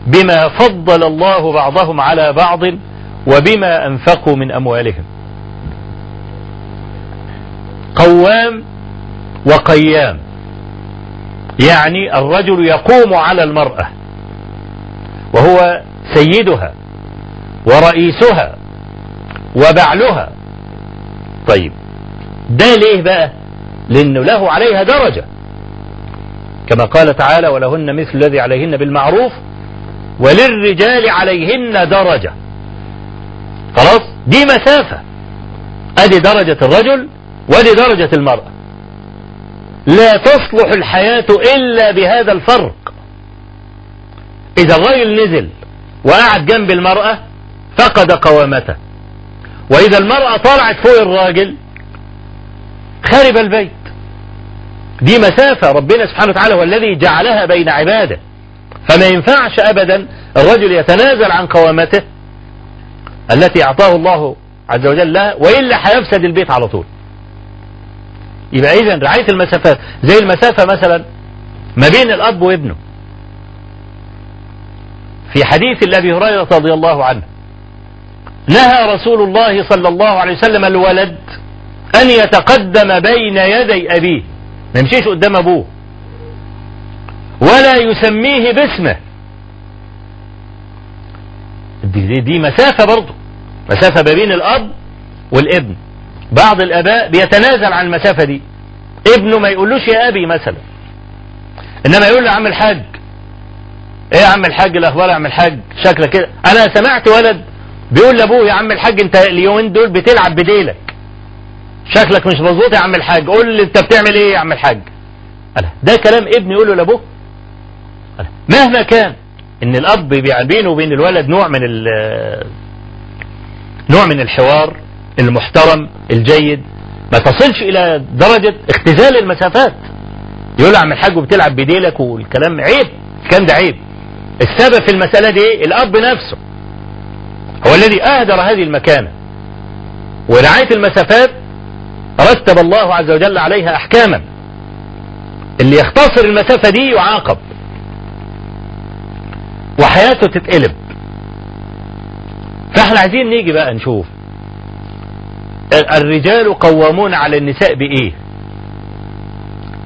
بما فضل الله بعضهم على بعض وبما أنفقوا من أموالهم. قوام وقيام. يعني الرجل يقوم على المرأة وهو سيدها ورئيسها وبعلها. طيب ده ليه بقى؟ لأنه له عليها درجة. كما قال تعالى ولهن مثل الذي عليهن بالمعروف وللرجال عليهن درجة. دي مسافة. أدي درجة الرجل ودي درجة المرأة. لا تصلح الحياة إلا بهذا الفرق. إذا الرجل نزل وقعد جنب المرأة فقد قوامته. وإذا المرأة طلعت فوق الراجل خرب البيت. دي مسافة ربنا سبحانه وتعالى هو الذي جعلها بين عباده. فما ينفعش ابدا الرجل يتنازل عن قوامته التي أعطاه الله عز وجل لها وإلا هيفسد البيت على طول. يبقى اذا رعاية المسافات زي المسافة مثلا ما بين الأب وابنه. في حديث لابي هريرة رضي الله عنه نهى رسول الله صلى الله عليه وسلم الولد أن يتقدم بين يدي أبيه. ما يمشيش قدام أبوه. ولا يسميه باسمه. دي, دي, دي مسافة برضه. مسافة ما بين الأب والابن. بعض الآباء بيتنازل عن المسافة دي. ابنه ما يقولوش يا أبي مثلا. إنما يقول له يا عم الحاج. إيه يا عم الحاج؟ الأخبار يا عم الحاج؟ شكلك كده. أنا سمعت ولد بيقول لأبوه يا عم الحاج أنت اليومين دول بتلعب بديلك. شكلك مش مظبوط يا عم الحاج. قول لي أنت بتعمل إيه يا عم الحاج؟ ده كلام ابن يقوله لأبوه. مهما كان إن الأب بينه وبين الولد نوع من نوع من الحوار المحترم الجيد. ما تصلش إلى درجة اختزال المسافات. يقول عم الحاج بتلعب بديلك والكلام عيب. الكلام ده عيب. السبب في المسألة دي إيه الأب نفسه. هو الذي أهدر هذه المكانة. ورعاية المسافات رتب الله عز وجل عليها أحكاما. اللي يختصر المسافة دي يعاقب. وحياته تتقلب. فاحنا عايزين نيجي بقى نشوف. الرجال قوامون على النساء بإيه؟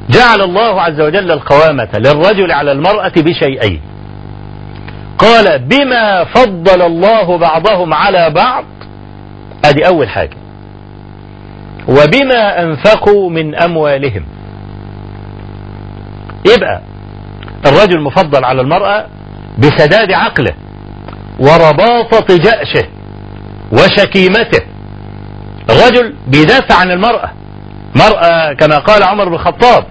جعل الله عز وجل القوامة للرجل على المرأة بشيئين. قال بما فضل الله بعضهم على بعض؟ ادي أول حاجة. وبما أنفقوا من أموالهم؟ يبقى الرجل مفضل على المرأة بسداد عقله ورباطة جأشه وشكيمته. الرجل بيدافع عن المرأة. مرأة كما قال عمر بن الخطاب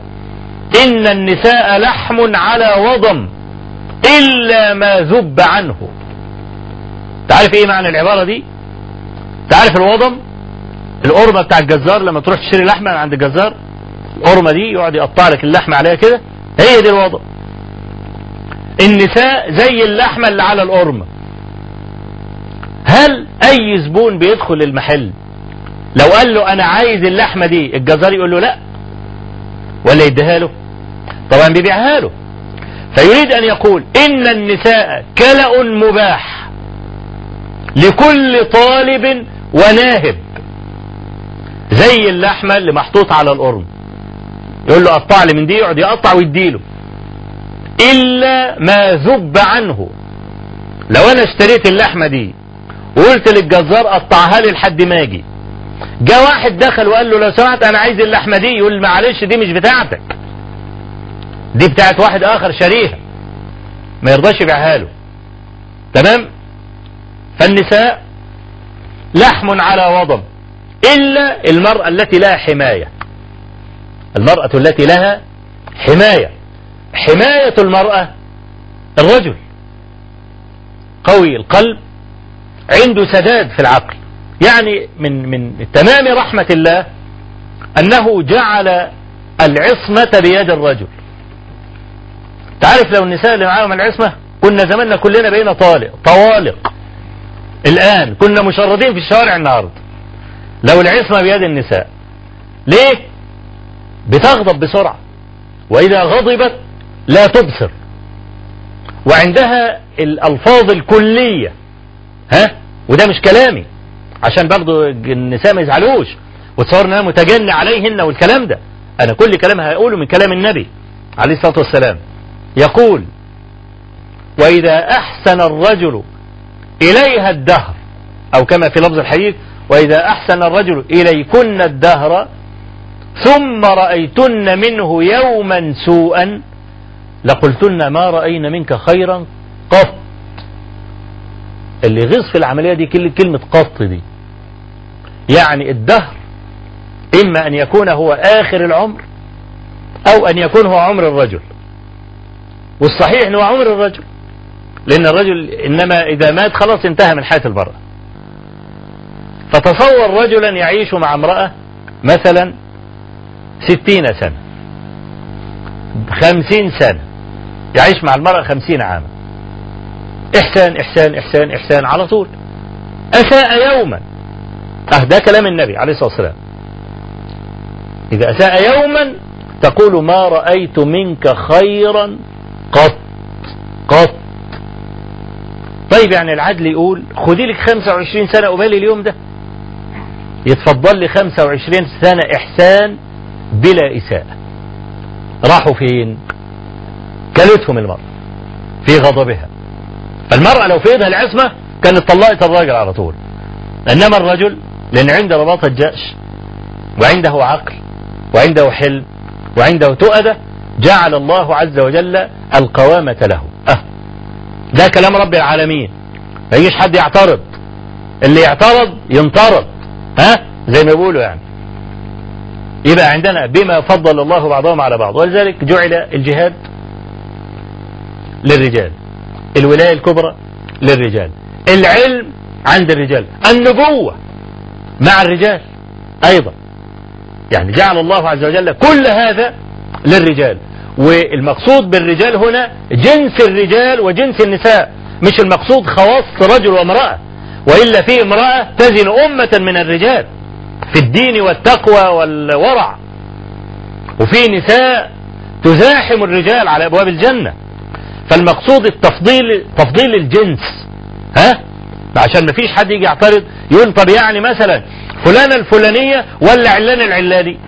إن النساء لحم على وضم إلا ما ذب عنه. تعرف إيه معنى العبارة دي؟ تعرف الوضم؟ القرمة بتاع الجزار لما تروح تشتري لحمة عند الجزار القرمة دي يقعد يقطع لك اللحمة عليها كده هي دي الوضم. النساء زي اللحمة اللي على القرمة. هل أي زبون بيدخل المحل لو قال له أنا عايز اللحمة دي الجزار يقول له لا. ولا يديها له. طبعا بيبيعها له. فيريد أن يقول إن النساء كلأ مباح لكل طالب وناهب. زي اللحمة اللي محطوط على القرم يقول له قطع لي من دي يقعد يقطع ويديله إلا ما ذب عنه. لو أنا اشتريت اللحمة دي وقلت للجزار قطعها لي لحد ما أجي. جاء واحد دخل وقال له لو سمحت أنا عايز اللحمة دي يقول معلش دي مش بتاعتك. دي بتاعت واحد آخر شاريها ما يرضاش يبيعها له. تمام؟ فالنساء لحم على وضم إلا المرأة التي لها حماية. المرأة التي لها حماية. حماية المرأة الرجل. قوي القلب عنده سداد في العقل. يعني من من تمام رحمة الله أنه جعل العصمة بيد الرجل. تعرف لو النساء اللي معاهم العصمة كنا زماننا كلنا بقينا طالق طوالق. الآن كنا مشردين في الشوارع النهاردة. لو العصمة بيد النساء ليه؟ بتغضب بسرعة. وإذا غضبت لا تبصر. وعندها الألفاظ الكلية ها؟ وده مش كلامي. عشان برضو النساء ما يزعلوش. وتصور ان أنا متجني عليهن والكلام ده. أنا كل كلام هقوله من كلام النبي عليه الصلاة والسلام. يقول وإذا أحسن الرجل إليها الدهر أو كما في لفظ الحديث وإذا أحسن الرجل إليكن الدهر ثم رأيتن منه يوما سوءا لقلتن ما رأينا منك خيرا. قط اللي غيظ في العملية دي كلمة قط دي. يعني الدهر إما أن يكون هو آخر العمر أو أن يكون هو عمر الرجل. والصحيح أنه عمر الرجل لأن الرجل إنما إذا مات خلاص انتهى من حياة المرأة فتصور رجلا يعيش مع امرأة مثلا ستين سنة خمسين سنة يعيش مع المرأة خمسين عاما. إحسان إحسان إحسان إحسان على طول. أساء يوما. أه ده كلام النبي عليه الصلاة والسلام. إذا أساء يوما تقول ما رأيت منك خيرا قط قط. طيب يعني العدل يقول خدي لك 25 سنة قبالي اليوم ده. يتفضل لي 25 سنة إحسان بلا إساءة. راحوا فين؟ كلتهم المرأة في غضبها. المرأة لو في ايدها العصمة كانت طلقت الراجل على طول. إنما الرجل لأن عنده رباطة جأش وعنده عقل وعنده حلم وعنده تؤدة جعل الله عز وجل القوامة له. أه. ده كلام رب العالمين. ما يجيش حد يعترض. اللي يعترض ينطرد ها؟ زي ما بيقولوا يعني. يبقى عندنا بما فضل الله بعضهم على بعض. ولذلك جعل الجهاد للرجال. الولاية الكبرى للرجال. العلم عند الرجال. النبوة مع الرجال أيضا. يعني جعل الله عز وجل كل هذا للرجال. والمقصود بالرجال هنا جنس الرجال وجنس النساء. مش المقصود خواص رجل وامرأة. وإلا في امرأة تزن أمة من الرجال في الدين والتقوى والورع. وفي نساء تزاحم الرجال على أبواب الجنة. فالمقصود التفضيل تفضيل الجنس. ها؟ عشان ما فيش حد يجي يعترض يقول طب يعني مثلا فلانة الفلانية ولا علان العلاني؟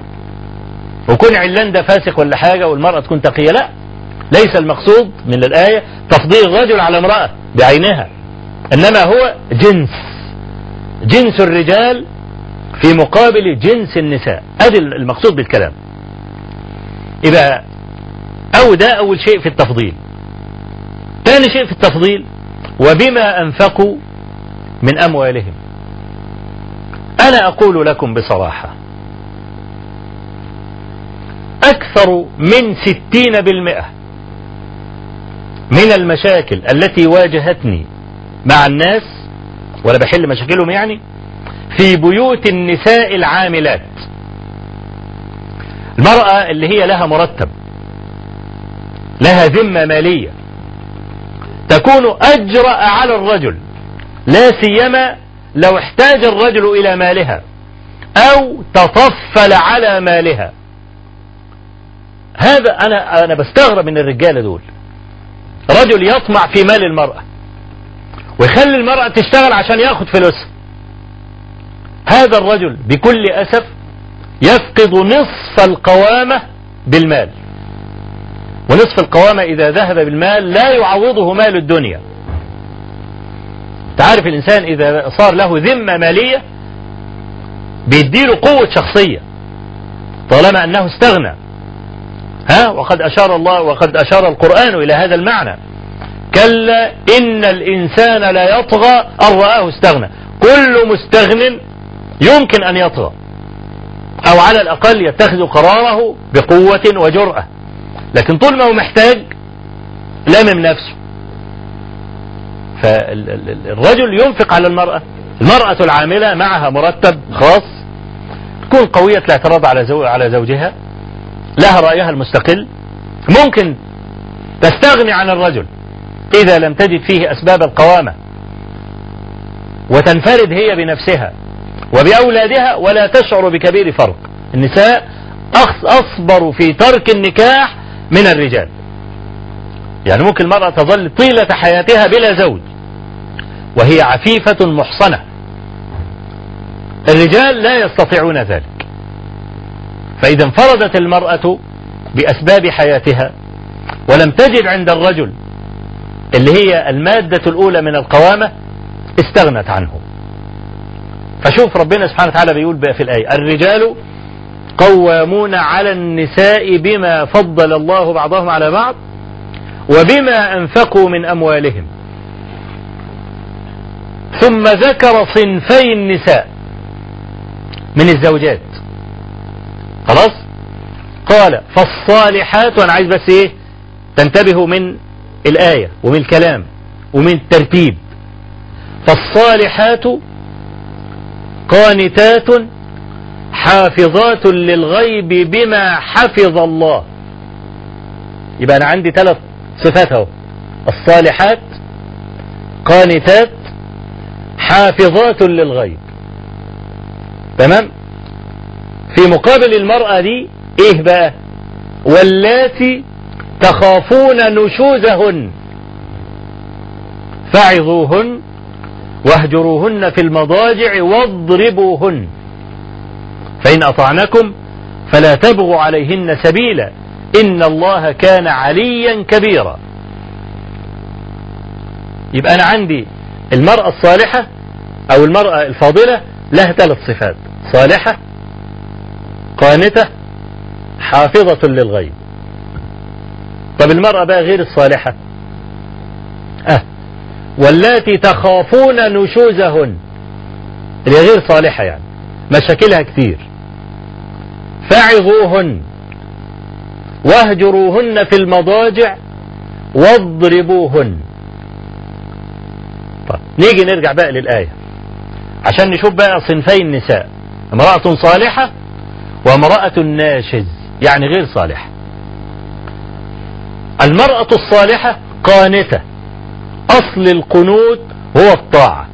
وكون علان ده فاسق ولا حاجة والمرأة تكون تقية؟ لا. ليس المقصود من الآية تفضيل الرجل على امرأة بعينها إنما هو جنس. جنس الرجال في مقابل جنس النساء. أدي المقصود بالكلام. يبقى أو ده أول شيء في التفضيل. ثاني شيء في التفضيل وبما أنفقوا من أموالهم. أنا أقول لكم بصراحة أكثر من ستين بالمئة من المشاكل التي واجهتني مع الناس ولا بحل مشاكلهم يعني في بيوت النساء العاملات. المرأة اللي هي لها مرتب لها ذمة مالية تكون أجرأ على الرجل لا سيما لو احتاج الرجل إلى مالها أو تطفل على مالها. هذا أنا أنا بستغرب من الرجالة دول. رجل يطمع في مال المرأة ويخلي المرأة تشتغل عشان ياخد فلوسها هذا الرجل بكل أسف يفقد نصف القوامة بالمال. ونصف القوامة إذا ذهب بالمال لا يعوضه مال الدنيا. تعرف الإنسان إذا صار له ذمة مالية بيديله قوة شخصية طالما أنه استغنى. ها؟ وقد أشار الله وقد أشار القرآن إلى هذا المعنى. كلا إن الإنسان لا يطغى أن رآه استغنى. كل مستغن يمكن أن يطغى أو على الأقل يتخذ قراره بقوة وجرأة. لكن طول ما هو محتاج لامم نفسه فالرجل ينفق على المرأة المرأة العاملة معها مرتب خاص تكون قوية الاعتراض على. على زوجها لها رأيها المستقل ممكن تستغني عن الرجل إذا لم تجد فيه أسباب القوامة وتنفرد هي بنفسها وبأولادها ولا تشعر بكبير فرق النساء أصبر في ترك النكاح من الرجال. يعني ممكن المرأة تظل طيلة حياتها بلا زوج وهي عفيفة محصنة. الرجال لا يستطيعون ذلك. فإذا انفردت المرأة بأسباب حياتها ولم تجد عند الرجل اللي هي المادة الأولى من القوامة استغنت عنه. فشوف ربنا سبحانه وتعالى بيقول بقى في الآية الرجال قوامون على النساء بما فضل الله بعضهم على بعض وبما أنفقوا من أموالهم. ثم ذكر صنفي النساء من الزوجات. خلاص؟ قال فالصالحات وأنا عايز بس إيه؟ تنتبهوا من الآية ومن الكلام ومن الترتيب. فالصالحات قانتات حافظات للغيب بما حفظ الله. يبقى أنا عندي ثلاث صفات أهو. الصالحات قانتات حافظات للغيب. تمام؟ في مقابل المرأة دي إيه بقى؟ واللاتي تخافون نشوزهن. فعظوهن واهجروهن في المضاجع واضربوهن. فإن أطعنكم فلا تبغوا عليهن سبيلا إن الله كان عليا كبيرا. يبقى أنا عندي المرأة الصالحة أو المرأة الفاضلة لها ثلاث صفات صالحة قانتة حافظة للغيب. طب المرأة بقى غير الصالحة؟ أه. واللاتي تخافون نشوزهن اللي غير صالحة يعني مشاكلها كتير. فعظوهن. واهجروهن في المضاجع واضربوهن. طيب نيجي نرجع بقى للآية. عشان نشوف بقى صنفي النساء. امرأة صالحة وامرأة ناشز يعني غير صالحة. المرأة الصالحة قانتة. أصل القنوت هو الطاعة.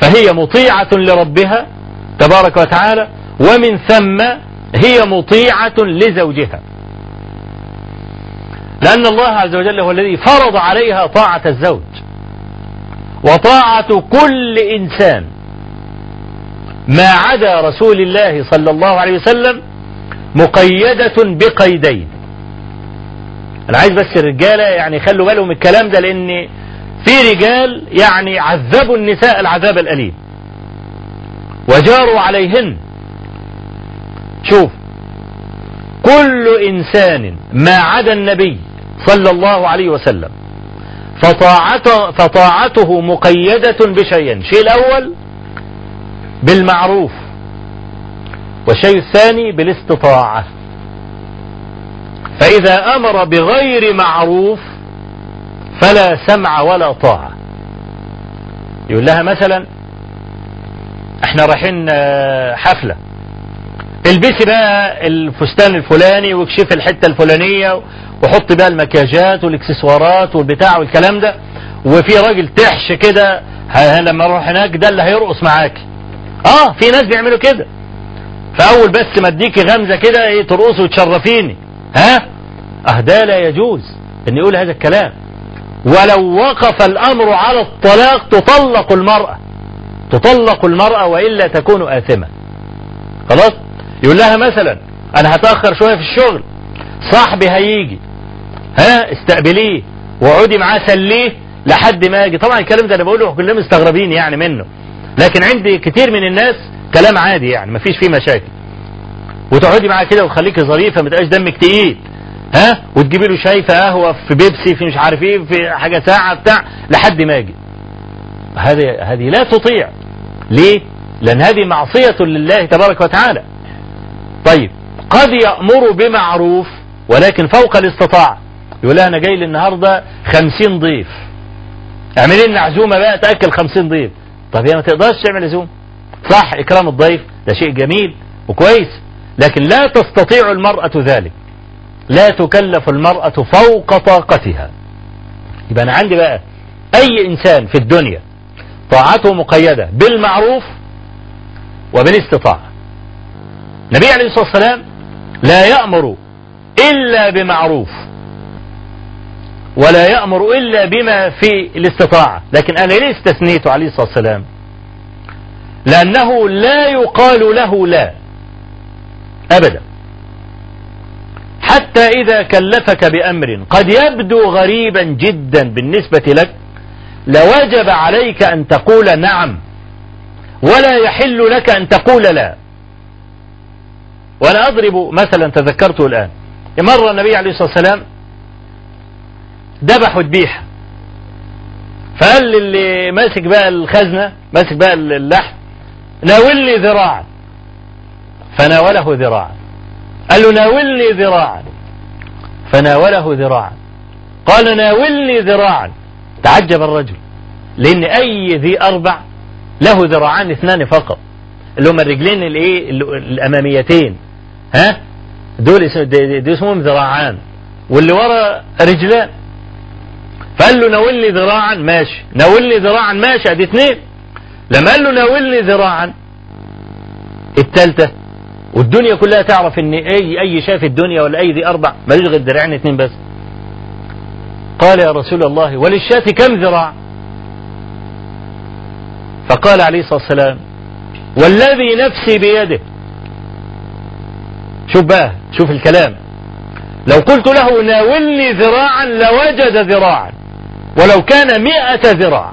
فهي مطيعة لربها تبارك وتعالى ومن ثم هي مطيعة لزوجها. لأن الله عز وجل هو الذي فرض عليها طاعة الزوج وطاعة كل إنسان. ما عدا رسول الله صلى الله عليه وسلم مقيدة بقيدين. أنا عايز بس الرجالة يعني خلوا بالهم الكلام ده لأن في رجال يعني عذبوا النساء العذاب الأليم. وجاروا عليهن. شوف. كل إنسان ما عدا النبي صلى الله عليه وسلم فطاعته, فطاعته مقيدة بشيئين الشيء الأول بالمعروف والشيء الثاني بالاستطاعة. فإذا أمر بغير معروف فلا سمع ولا طاعة. يقول لها مثلا إحنا رايحين حفلة. البسي بقى الفستان الفلاني واكشفي الحتة الفلانية وحطي بقى المكياجات والإكسسوارات والبتاع والكلام ده. وفي راجل تحش كده لما أروح هناك ده اللي هيرقص معاكي آه في ناس بيعملوا كده. فأول بس ما اديكي غمزة كده إيه ترقصي وتشرفيني. ها؟ أه ده لا يجوز إن يقول هذا الكلام. ولو وقف الأمر على الطلاق تطلق المرأة. تطلق المرأة وإلا تكون آثمة. خلاص؟ يقول لها مثلا أنا هتأخر شوية في الشغل صاحبي هيجي. ها استقبليه واقعدي معاه سليه لحد ما يجي. طبعا الكلام ده أنا بقوله كلنا مستغربين يعني منه. لكن عندي كتير من الناس كلام عادي يعني مفيش فيه مشاكل. وتقعدي معاه كده وتخليكي ظريفة ما تبقاش دمك تقيل. ها وتجيبي له شاي في قهوة في بيبسي في مش عارف إيه في حاجة ساعه بتاع لحد ما يجي. هذه هذه لا تطيع. ليه؟ لأن هذه معصية لله تبارك وتعالى. طيب قد يأمر بمعروف ولكن فوق الاستطاعة. يقول لها أنا جاي لي النهاردة خمسين ضيف. اعملي لنا عزومة بقى تأكل خمسين ضيف. طب هي ما تقدرش تعمل عزومة؟ صح إكرام الضيف ده شيء جميل وكويس لكن لا تستطيع المرأة ذلك. لا تكلف المرأة فوق طاقتها. يبقى أنا عندي بقى أي إنسان في الدنيا طاعته مقيدة بالمعروف وبالاستطاعة. النبي عليه الصلاة والسلام لا يأمر إلا بمعروف ولا يأمر إلا بما في الاستطاعة لكن أنا ليه استثنيته عليه الصلاة والسلام لأنه لا يقال له لا أبدا. حتى إذا كلفك بأمر قد يبدو غريبا جدا بالنسبة لك لوجب عليك أن تقول نعم ولا يحل لك أن تقول لا. وأنا أضرب مثلا تذكرته الآن. مرة النبي عليه الصلاة والسلام ذبحوا ذبيحة فقال للي ماسك بقى الخزنة ماسك بقى اللحم ناول لي ذراع فناوله ذراعا. قال له ناولني ذراعا. فناوله ذراعا. قال ناولني ذراعا. تعجب الرجل. لأن أي ذي أربع له ذراعان اثنان فقط. اللي هم الرجلين الايه الاماميتين ها؟ دول اسمهم ذراعان. واللي ورا رجلان فقال له ناولني ذراعا ماشي. ناولني ذراعا ماشي. ادي اثنين. لما قال له ناولني ذراعا الثالثة والدنيا كلها تعرف إن اي أي شاف الدنيا ولا أي ذي أربع مالوش غير ذراعين اثنين بس؟ قال يا رسول الله وللشاة كم ذراع؟ فقال عليه الصلاة والسلام والذي نفسي بيده شوف بقى شوف الكلام. لو قلت له ناولني ذراعا لوجد ذراعا ولو كان مئة ذراع.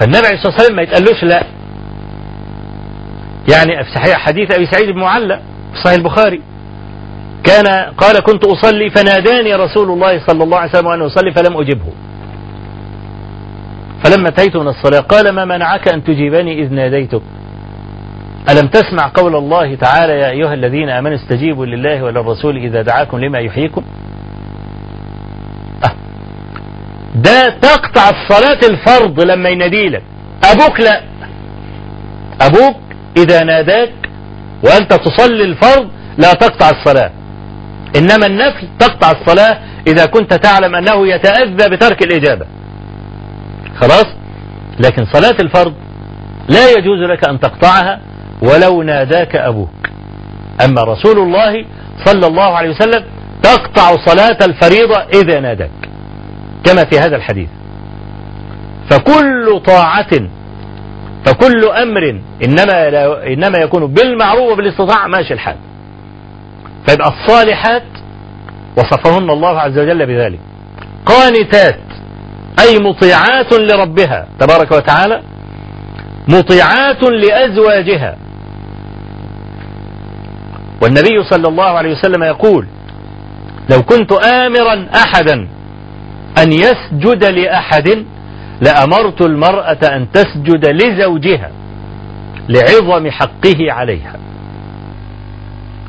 فالنبي عليه الصلاة والسلام ما يتقالوش لا. يعني في صحيح حديث أبي سعيد بن معلى في صحيح البخاري. كان قال كنت أصلي فناداني رسول الله صلى الله عليه وسلم وأنا أصلي فلم أجبه. فلما انتهيت من الصلاة قال ما منعك أن تجيبني إذ ناديتك؟ ألم تسمع قول الله تعالى يا أيها الذين آمنوا استجيبوا لله وللرسول إذا دعاكم لما يحييكم. ده تقطع الصلاة الفرض لما ينادي لك أبوك لا. أبوك إذا ناداك وأنت تصلي الفرض لا تقطع الصلاة. إنما النفل تقطع الصلاة إذا كنت تعلم أنه يتأذى بترك الإجابة. خلاص؟ لكن صلاة الفرض لا يجوز لك أن تقطعها ولو ناداك أبوك. أما رسول الله صلى الله عليه وسلم تقطع صلاة الفريضة إذا ناداك. كما في هذا الحديث. فكل طاعة فكل أمر إنما, إنما يكون بالمعروف وبالاستطاعة ماشي الحال. فيبقى الصالحات وصفهن الله عز وجل بذلك. قانتات أي مطيعات لربها تبارك وتعالى مطيعات لأزواجها. والنبي صلى الله عليه وسلم يقول لو كنت آمرا أحدا أن يسجد لأحد لأمرت المرأة أن تسجد لزوجها لعظم حقه عليها.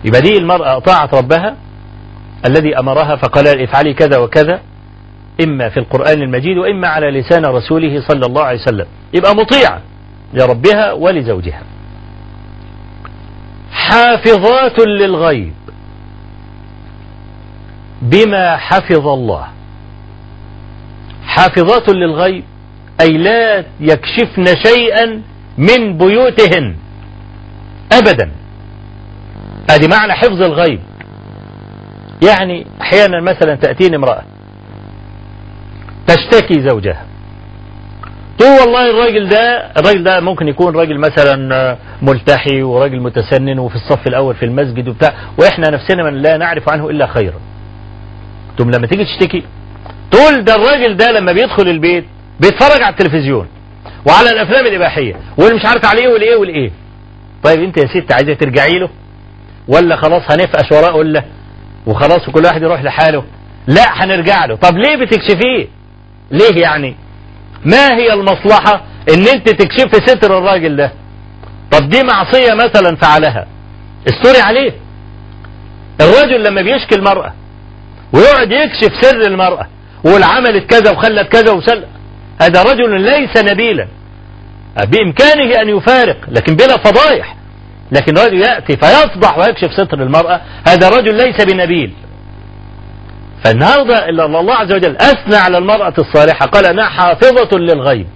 يبقى دي المرأة أطاعت ربها الذي أمرها فقال افعلي كذا وكذا إما في القرآن المجيد وإما على لسان رسوله صلى الله عليه وسلم. يبقى مطيعة لربها ولزوجها. حافظات للغيب بما حفظ الله. حافظات للغيب أي لا يكشفن شيئا من بيوتهن أبدا. هذه معنى حفظ الغيب. يعني أحيانا مثلا تأتيني امرأة تشتكي زوجها. تقول والله الراجل ده الراجل ده ممكن يكون راجل مثلا ملتحي وراجل متسنن وفي الصف الأول في المسجد وبتاع وإحنا نفسنا من لا نعرف عنه إلا خيرا. ثم لما تيجي تشتكي تقول ده الراجل ده لما بيدخل البيت بيتفرج على التلفزيون وعلى الأفلام الإباحية واللي مش عارف عليه والإيه والإيه. طيب أنت يا ست عايزة ترجعي له؟ ولا خلاص هنفقش وراه ولا؟ وخلاص وكل واحد يروح لحاله. لا هنرجع له. طب ليه بتكشفيه؟ ليه يعني؟ ما هي المصلحة؟ إن أنت تكشف ستر الراجل ده. طب دي معصية مثلا فعلها. استوري عليه. الرجل لما بيشكي المرأة ويقعد يكشف سر المرأة ويقول عملت كذا وخلت كذا وسل هذا رجل ليس نبيلا. بإمكانه أن يفارق لكن بلا فضايح. لكن رجل يأتي فيفضح ويكشف ستر المرأة هذا رجل ليس بنبيل. فالنهاردة إلا الله عز وجل أثنى على المرأة الصالحة. قال أنها حافظة للغيب.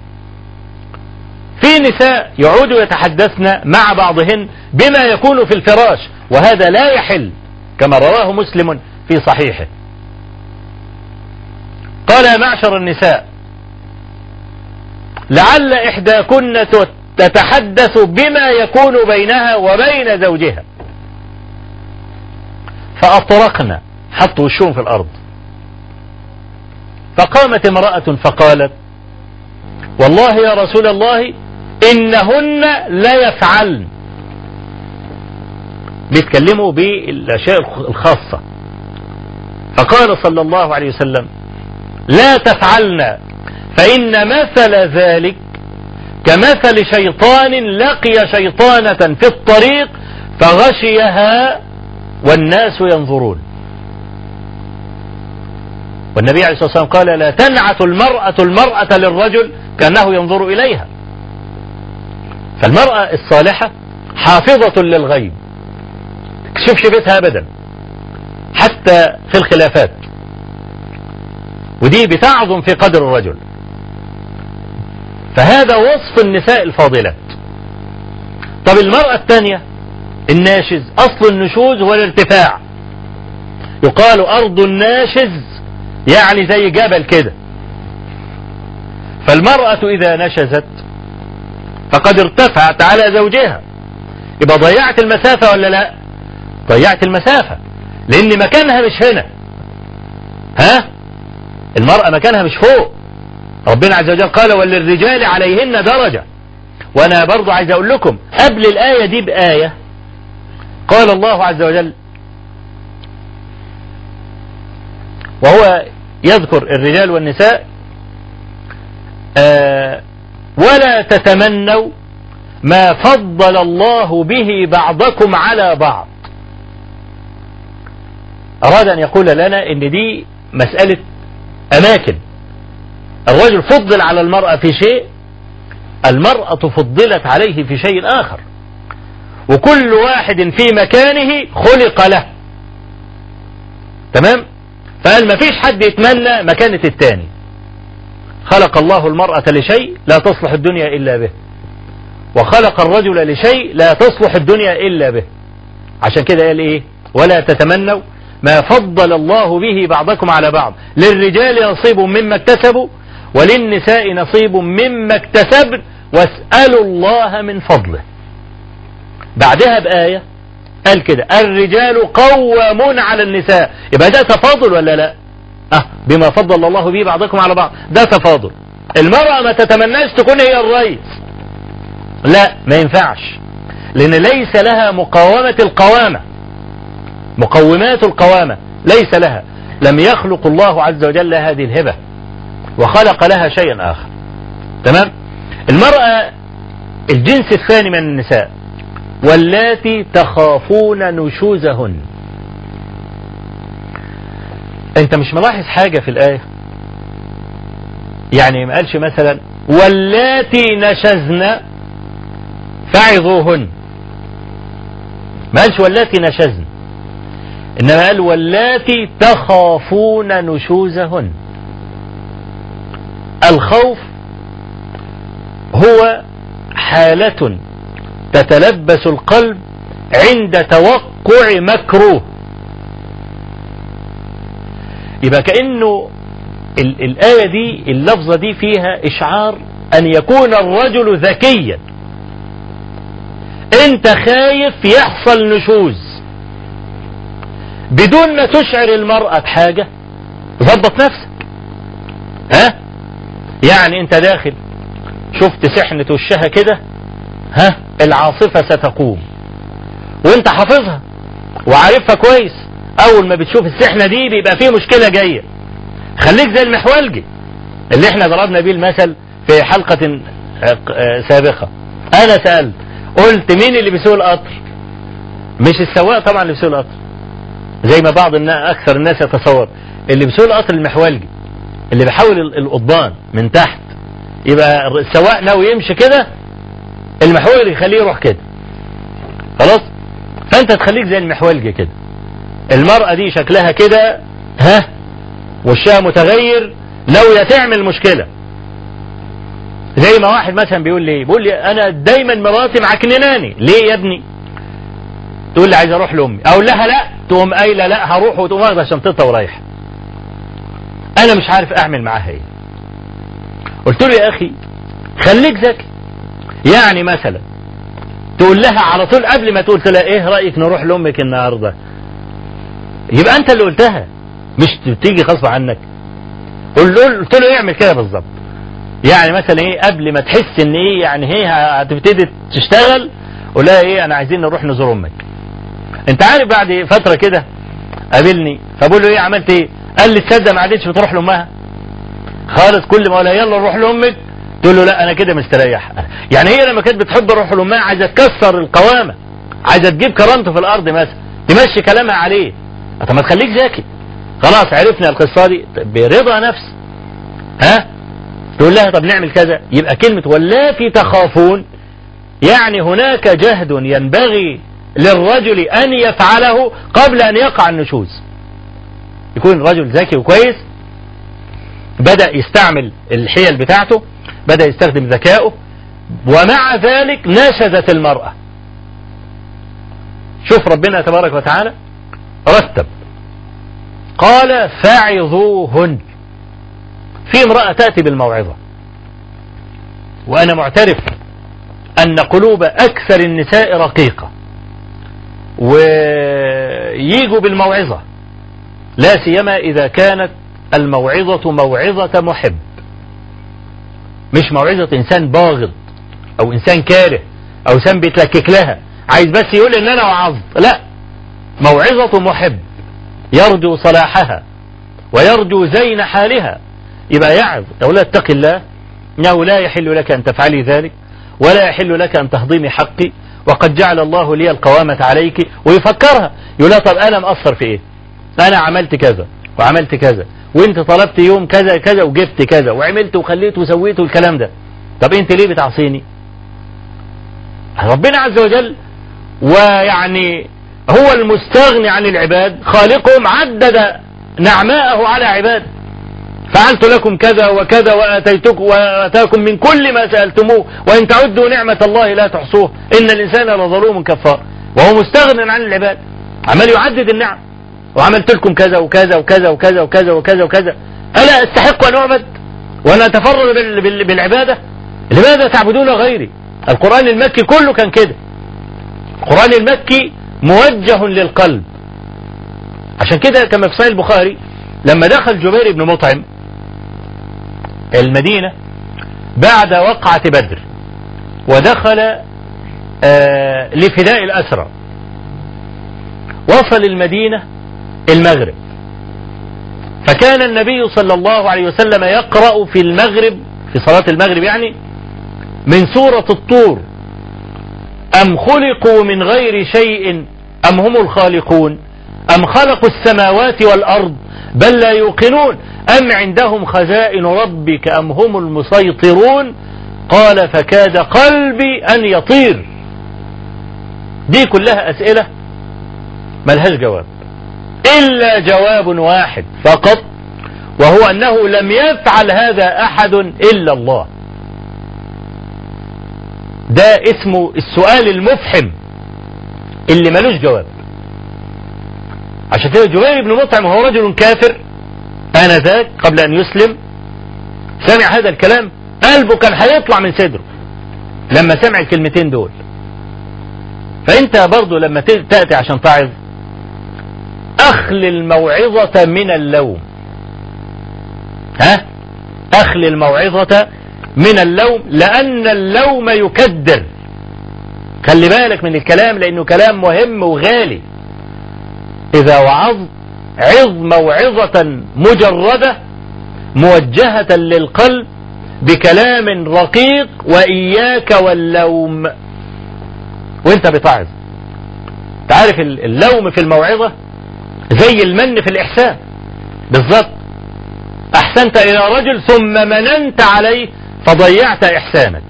في نساء يعودوا يتحدثن مع بعضهن بما يكون في الفراش وهذا لا يحل كما رواه مسلم في صحيحه. قال يا معشر النساء لعل إحداكن تتحدث بما يكون بينها وبين زوجها. فأطرقنا حطوا وشهم في الأرض. فقامت امرأة فقالت والله يا رسول الله إنهن لا يفعلن. بيتكلموا بالأشياء الخاصة. فقال صلى الله عليه وسلم لا تفعلن فإن مثل ذلك كمثل شيطان لقي شيطانة في الطريق فغشيها والناس ينظرون. والنبي عليه الصلاة والسلام قال لا تنعت المرأة المرأة للرجل كأنه ينظر إليها. فالمرأة الصالحة حافظة للغيب. تكشفش بيتها أبدا. حتى في الخلافات. ودي بتعظم في قدر الرجل. فهذا وصف النساء الفاضلات. طب المرأة الثانية الناشز. أصل النشوز هو الارتفاع. يقال أرض الناشز. يعني زي جبل كده. فالمرأة إذا نشزت فقد ارتفعت على زوجها. يبقى ضيعت المسافة ولا لا؟ ضيعت المسافة لأن مكانها مش هنا. ها؟ المرأة مكانها مش فوق. ربنا عز وجل قال وللرجال عليهن درجة. وأنا برضو عايز أقول لكم قبل الآية دي بآية قال الله عز وجل وهو يذكر الرجال والنساء آه ولا تتمنوا ما فضل الله به بعضكم على بعض. أراد أن يقول لنا إن دي مسألة أماكن. الرجل فضل على المرأة في شيء المرأة فضلت عليه في شيء آخر. وكل واحد في مكانه خلق له. تمام؟ فقال ما فيش حد يتمنى مكانة التاني. خلق الله المرأة لشيء لا تصلح الدنيا إلا به. وخلق الرجل لشيء لا تصلح الدنيا إلا به. عشان كده قال إيه؟ ولا تتمنوا ما فضل الله به بعضكم على بعض. للرجال نصيب مما اكتسبوا وللنساء نصيب مما اكتسبن. واسألوا الله من فضله. بعدها بآية قال كده الرجال قوامون على النساء. يبقى ده تفاضل ولا لا؟ أه بما فضل الله به بعضكم على بعض. ده تفاضل. المرأة ما تتمناش تكون هي الرئيس لا ما ينفعش. لأن ليس لها مقاومة القوامة. مقومات القوامة ليس لها. لم يخلق الله عز وجل هذه الهبة. وخلق لها شيئا آخر. تمام؟ المرأة الجنس الثاني من النساء. واللاتي تخافون نشوزهن. انت مش ملاحظ حاجة في الآية؟ يعني ما قالش مثلا واللاتي نشزن فعظوهن. ما قالش واللاتي نشزن. إنما قال واللاتي تخافون نشوزهن. الخوف هو حالة تتلبس القلب عند توقع مكروه يبقى كأنه الآية دي اللفظة دي فيها إشعار أن يكون الرجل ذكيا. أنت خايف يحصل نشوز. بدون ما تشعر المرأة بحاجة ظبط نفسك. ها؟ يعني أنت داخل شفت سحنة وشها كده؟ ها؟ العاصفة ستقوم. وانت حافظها وعارفها كويس. أول ما بتشوف السحنة دي بيبقى فيه مشكلة جاية. خليك زي المحولجي اللي إحنا ضربنا بيه المثل في حلقة سابقة. أنا سألت قلت مين اللي بيسوق القطر؟ مش السواق طبعا اللي بيسوق القطر. زي ما بعض الناس أكثر الناس يتصور. اللي بيسوق القطر المحولجي اللي بيحول القضبان من تحت يبقى السواق ناوي يمشي كده المحولجي يخليه يروح كده. خلاص؟ فأنت تخليك زي المحولجي كده. المرأة دي شكلها كده ها؟ وشها متغير ناوية تعمل مشكلة. زي ما واحد مثلا بيقول لي بيقول لي أنا دايما مراتي معكنناني. ليه يا ابني؟ تقول لي عايز أروح لأمي. أقول لها لا تقوم قايلة لا هروح وتقوم واخدة شنطتها ورايحة. أنا مش عارف أعمل معاها إيه. قلت له يا أخي خليك ذكي. يعني مثلا تقول لها على طول قبل ما تقول لها إيه رأيك نروح لأمك النهارده؟ يبقى أنت اللي قلتها مش تيجي غصب عنك. قلت له اعمل كده بالظبط. يعني مثلا إيه قبل ما تحس إن إيه يعني هي هتبتدي تشتغل قول لها إيه أنا عايزين نروح نزور أمك. أنت عارف بعد فترة كده قابلني فبقول له إيه عملت إيه؟ قال لي تصدق ما عادتش بتروح لأمها. خالص كل ما أقول يلا نروح لأمك تقول له لا أنا كده مستريح. يعني هي لما كانت بتحب روح الامها عايزة تكسر القوامة عايزة تجيب كرامته في الأرض مثلا تمشي كلامها عليه. طب ما تخليك ذكي. خلاص عرفنا القصة دي. برضا نفس. ها؟ تقول لها طب نعمل كذا. يبقى كلمة واللاتي تخافون. يعني هناك جهد ينبغي للرجل أن يفعله قبل أن يقع النشوز. يكون رجل ذكي وكويس بدأ يستعمل الحيل بتاعته. بدأ يستخدم ذكائه ومع ذلك نشزت المرأة. شوف ربنا تبارك وتعالى رتب. قال فعظوهن في امرأة تأتي بالموعظة. وأنا معترف أن قلوب أكثر النساء رقيقة. وييجوا بالموعظة. لا سيما إذا كانت الموعظة موعظة محب. مش موعظة إنسان باغض أو إنسان كاره أو إنسان بيتلكك لها. عايز بس يقول إن أنا وعظت لا. موعظة محب يرجو صلاحها ويرجو زين حالها. يبقى يعظ. يقول اتق الله. إنه لا يحل لك أن تفعلي ذلك ولا يحل لك أن تهضمي حقي. وقد جعل الله لي القوامة عليك. ويفكرها. يقول لها طب أنا مقصر في إيه؟ أنا عملت كذا. وعملت كذا. وانت طلبت يوم كذا كذا وجبت كذا وعملت وخليت وسويت الكلام ده. طب انت ليه بتعصيني؟ ربنا عز وجل ويعني هو المستغني عن العباد خالقهم عدد نعماءه على عباده فعلت لكم كذا وكذا واتيتكم وآتاكم من كل ما سألتموه وإن تعدوا نعمة الله لا تحصوه. إن الإنسان لظلوم كفار. وهو مستغن عن العباد. عمال يعدد النعم. وعملت لكم كذا وكذا وكذا وكذا وكذا وكذا وكذا. الا أستحق أن أعبد وأن اتفرد بالعبادة. لماذا تعبدون غيري؟ القرآن المكي كله كان كده. القرآن المكي موجه للقلب. عشان كده كما في صحيح البخاري لما دخل جبير بن مطعم المدينة بعد وقعة بدر ودخل آه لفداء الأسرى. وصل المدينة المغرب. فكان النبي صلى الله عليه وسلم يقرأ في المغرب في صلاة المغرب يعني من سورة الطور. أم خلقوا من غير شيء؟ أم هم الخالقون؟ أم خلقوا السماوات والأرض بل لا يوقنون؟ أم عندهم خزائن ربك أم هم المسيطرون؟ قال فكاد قلبي أن يطير. دي كلها أسئلة ملهاش جواب. إلا جواب واحد فقط وهو أنه لم يفعل هذا أحد إلا الله. ده اسمه السؤال المفحم اللي ملوش جواب. عشان كده جبير بن مطعم وهو رجل كافر آنذاك قبل أن يسلم. سمع هذا الكلام قلبه كان هيطلع من صدره لما سمع الكلمتين دول. فأنت برضو لما تأتي عشان تعظ أخل الموعظة من اللوم. ها؟ أخل الموعظة من اللوم لأن اللوم يكدر. خلي بالك من الكلام لأنه كلام مهم وغالي. إذا وعظت عظ موعظة مجردة موجهة للقلب بكلام رقيق وإياك واللوم. وإنت بتعظ. تعرف اللوم في الموعظة؟ زي المن في الإحسان. بالظبط أحسنت إلى رجل ثم مننت عليه فضيعت إحسانك.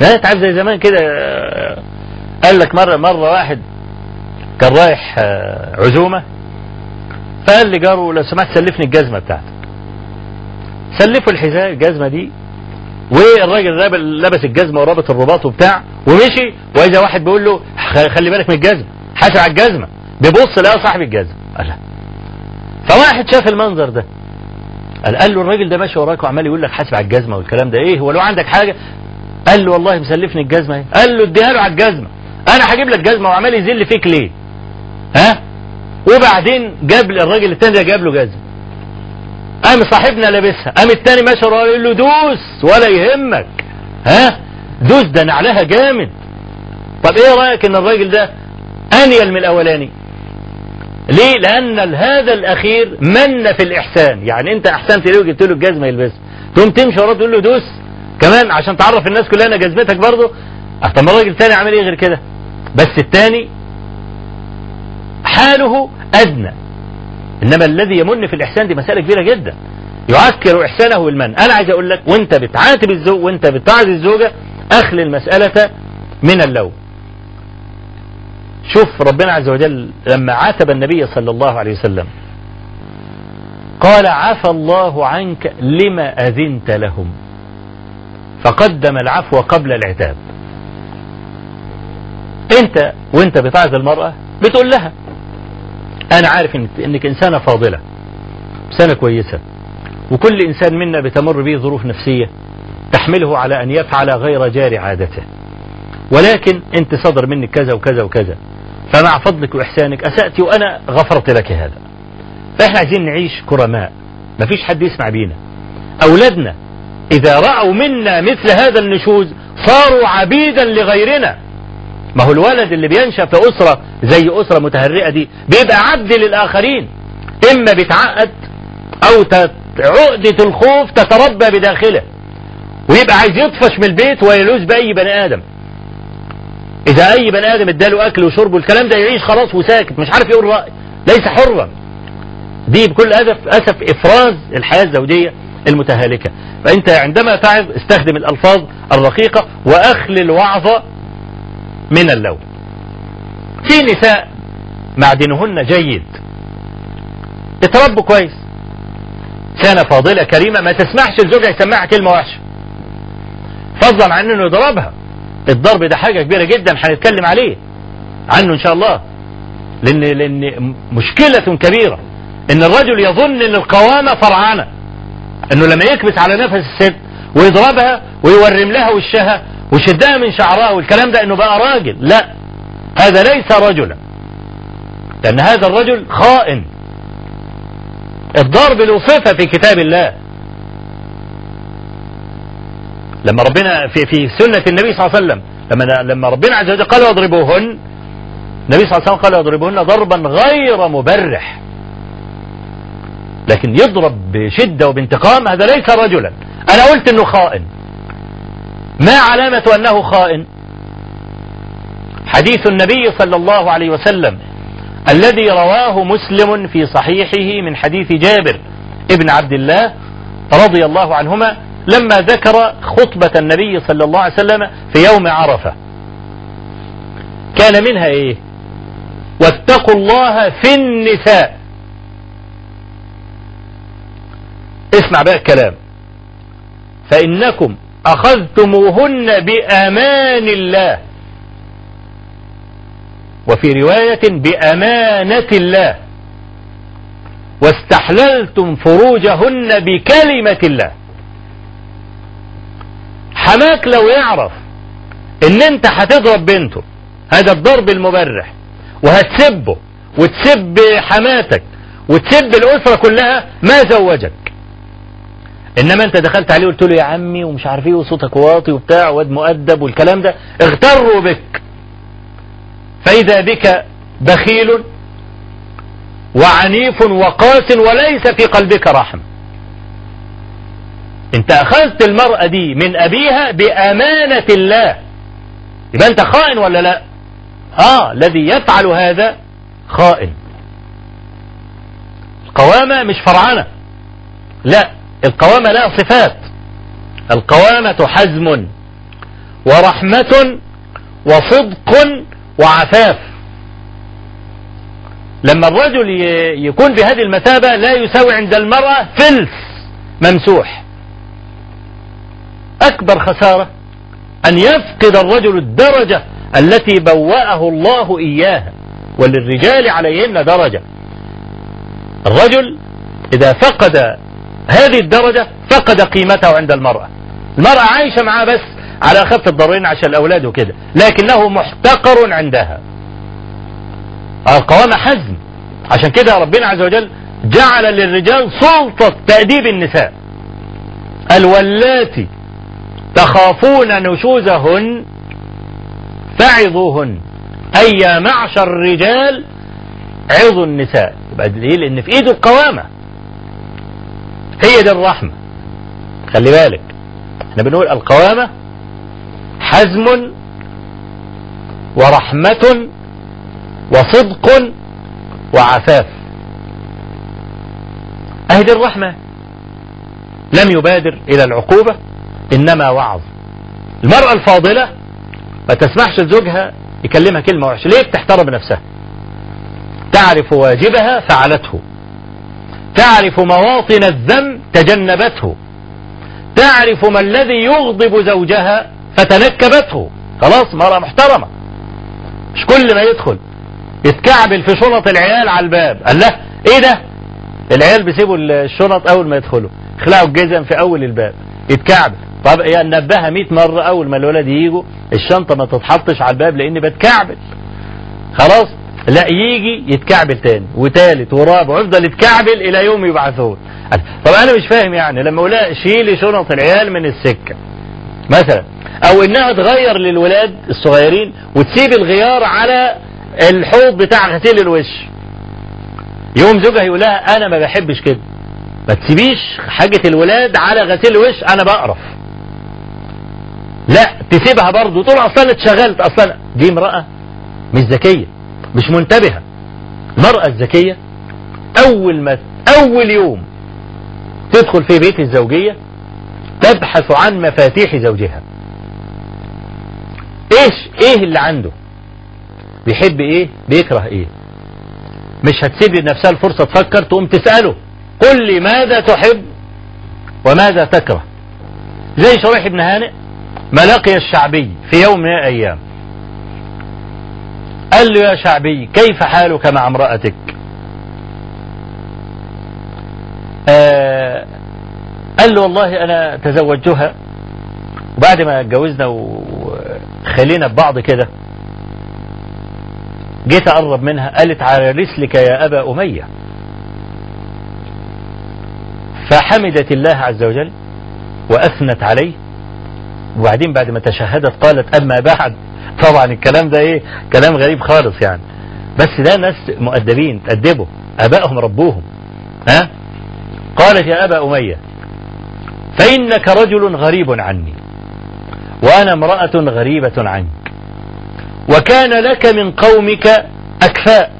لا تعرف زي زمان كده قال لك مرة مرة واحد كان رايح عزومة فقال لي جاره لو سمحت سلفني الجزمة بتاعتك. سلفوا الحذاء الجزمة دي والراجل لبس الجزمة ورابط الرباط وبتاع ومشي وإذا واحد بيقول له خلي بالك من الجزمة حاسب على الجزمة. بيبص لقى صاحب الجزمة قال فواحد شاف المنظر ده. قال, قال له الراجل ده ماشي وراك وعمال يقول لك حاسب على الجزمة والكلام ده. إيه هو لو عندك حاجة؟ قال له والله مسلفني الجزمة إيه؟ قال له اديها له على الجزمة. أنا هجيب لك جزمة وعمال يذل فيك ليه؟ ها؟ وبعدين جاب الراجل التاني ده جاب له جزمة. قام صاحبنا لابسها. قام التاني ماشي وراه يقول له دوس ولا يهمك. ها؟ دوس ده نعلها جامد. طب إيه رأيك إن الراجل ده أنيل من الأولاني؟ ليه؟ لأن هذا الأخير من في الإحسان. يعني أنت أحسنت ليه وجبت له الجزمة يلبسها؟ تقوم تمشي وراه تقول له دوس. كمان عشان تعرف الناس كلها أنا جذبتك برضه. طب ما الراجل الثاني عامل إيه غير كده؟ بس الثاني حاله أدنى. إنما الذي يمن في الإحسان دي مسألة كبيرة جدا. يعكر إحسانه بالمن. أنا عايز أقول لك وأنت بتعاتب الزوج وأنت بتعزي الزوجة أخلي المسألة من اللوم. شوف ربنا عز وجل لما عاتب النبي صلى الله عليه وسلم قال عفى الله عنك لما أذنت لهم فقدم العفو قبل العتاب. أنت وأنت بتعظ المرأة بتقول لها أنا عارف إن إنك إنسانة فاضلة إنسانة كويسة وكل إنسان منا بتمر به ظروف نفسية تحمله على أن يفعل غير جار عادته. ولكن انت صدر منك كذا وكذا وكذا. فمع فضلك وإحسانك أسأتي وأنا غفرت لك هذا. فإحنا عايزين نعيش كرماء. مفيش حد يسمع بينا. أولادنا إذا رأوا منا مثل هذا النشوز صاروا عبيدا لغيرنا. ما هو الولد اللي بينشأ في أسرة زي أسرة متهرئة دي بيبقى عبد للآخرين. إما بيتعقد أو عقدة الخوف تتربى بداخله. ويبقى عايز يطفش من البيت ويلوز بأي بني آدم. إذا أي بني آدم اداله أكل وشرب والكلام ده يعيش خلاص وساكت مش عارف يقول رأي. ليس حرا دي بكل أسف أسف إفراز الحياة الزوجية المتهالكة. فأنت عندما تعظ استخدم الألفاظ الرقيقة وأخل الوعظ من اللون. في نساء معدنهن جيد. اتربوا كويس. سنة فاضلة كريمة ما تسمحش الزوجة يسمعها كلمة وحشة. فضلا عن إنه يضربها. الضرب ده حاجة كبيرة جدا هنتكلم عليه. عنه إن شاء الله. لأن لأن مشكلة كبيرة. إن الرجل يظن إن القوامة فرعانة. إنه لما يكبس على نفس الست ويضربها ويورم لها وشها ويشدها من شعرها والكلام ده إنه بقى راجل. لا. هذا ليس رجلا. لأن هذا الرجل خائن. الضرب له صفة في كتاب الله. لما ربنا في في سنة النبي صلى الله عليه وسلم لما لما ربنا عز وجل قال واضربوهن النبي صلى الله عليه وسلم قال واضربوهن ضربا غير مبرح. لكن يضرب بشدة وبانتقام هذا ليس رجلا. أنا قلت أنه خائن. ما علامة أنه خائن؟ حديث النبي صلى الله عليه وسلم الذي رواه مسلم في صحيحه من حديث جابر ابن عبد الله رضي الله عنهما لما ذكر خطبة النبي صلى الله عليه وسلم في يوم عرفة. كان منها إيه؟ واتقوا الله في النساء. اسمع بقى الكلام. فإنكم أخذتموهن بأمان الله. وفي رواية بأمانة الله. واستحللتم فروجهن بكلمة الله. حماك لو يعرف إن أنت هتضرب بنته هذا الضرب المبرح وهتسبه وتسب حماتك وتسب الأسرة كلها ما زوجك. إنما أنت دخلت عليه وقلت له يا عمي ومش عارف إيه وصوتك واطي وبتاع واد مؤدب والكلام ده اغتروا بك. فإذا بك بخيل وعنيف وقاس وليس في قلبك رحمه انت أخذت المرأة دي من أبيها بأمانة الله. يبقى انت خائن ولا لا؟ آه الذي يفعل هذا خائن. القوامة مش فرعنة. لا القوامة لها صفات. القوامة حزم ورحمة وصدق وعفاف. لما الرجل يكون بهذه المثابة لا يساوي عند المرأة فلس ممسوح. أكبر خسارة أن يفقد الرجل الدرجة التي بوأه الله إياها وللرجال عليهن درجة. الرجل إذا فقد هذه الدرجة فقد قيمته عند المرأة. المرأة عايشة معاه بس على خف الضرين عشان الأولاد وكده لكنه محتقر عندها. القوامة حزم عشان كده ربنا عز وجل جعل للرجال سلطة تأديب النساء. الولاتي تخافون نشوزهن فعظوهن. أي يا معشر الرجال عظوا النساء. يبقى دليل إن في إيده القوامة. هي دي الرحمة. خلي بالك. إحنا بنقول القوامة حزم ورحمة وصدق وعفاف. أهدي الرحمة. لم يبادر إلى العقوبة. إنما وعظ. المرأة الفاضلة ما تسمحش لزوجها يكلمها كلمة وحشة. ليه بتحترم نفسها؟ تعرف واجبها فعلته. تعرف مواطن الذنب تجنبته. تعرف ما الذي يغضب زوجها فتنكبته. خلاص مرأة محترمة. مش كل ما يدخل يتكعبل في شنط العيال على الباب. قال له إيه ده؟ العيال بيسيبوا الشنط أول ما يدخلوا. يخلعوا الجزم في أول الباب. يتكعبل. طب يعني نبهها 100 مرة أول ما الولد يجوا الشنطة ما تتحطش على الباب لأني بتكعبل. خلاص؟ لا يجي يتكعبل تاني وتالت ورابع ويفضل يتكعبل إلى يوم يبعثون. طب أنا مش فاهم يعني لما أقول شيلي شنط العيال من السكة. مثلا أو إنها تغير للولاد الصغيرين وتسيب الغيار على الحوض بتاع غسيل الوش. يوم زوجها يقول لها أنا ما بحبش كده. ما تسيبيش حاجة الولاد على غسيل الوش أنا بقرف. لا تسيبها برضه تقول أصلا اتشغلت أصلا. دي امرأة مش ذكية مش منتبهة. المرأة الذكية أول ما أول يوم تدخل في بيت الزوجية تبحث عن مفاتيح زوجها. إيش إيه اللي عنده؟ بيحب إيه؟ بيكره إيه؟ مش هتسيب لنفسها الفرصة تفكر تقوم تسأله. قل لي ماذا تحب وماذا تكره. زي شريح بن هانئ ما لقي الشعبي في يوم من الأيام. قال له يا شعبي كيف حالك مع امرأتك؟ آه قال له والله أنا تزوجتها وبعد ما اتجوزنا وخلينا ببعض كده جيت أقرب منها قالت على رسلك يا أبا أمية. فحمدت الله عز وجل وأثنت عليه. وبعدين بعد ما تشهدت قالت أما بعد. طبعا الكلام ده إيه؟ كلام غريب خالص يعني. بس ده ناس مؤدبين تأدبوا. أبائهم ربوهم. ها؟ قالت يا أبا أمية فإنك رجل غريب عني وأنا امرأة غريبة عنك. وكان لك من قومك أكفاء.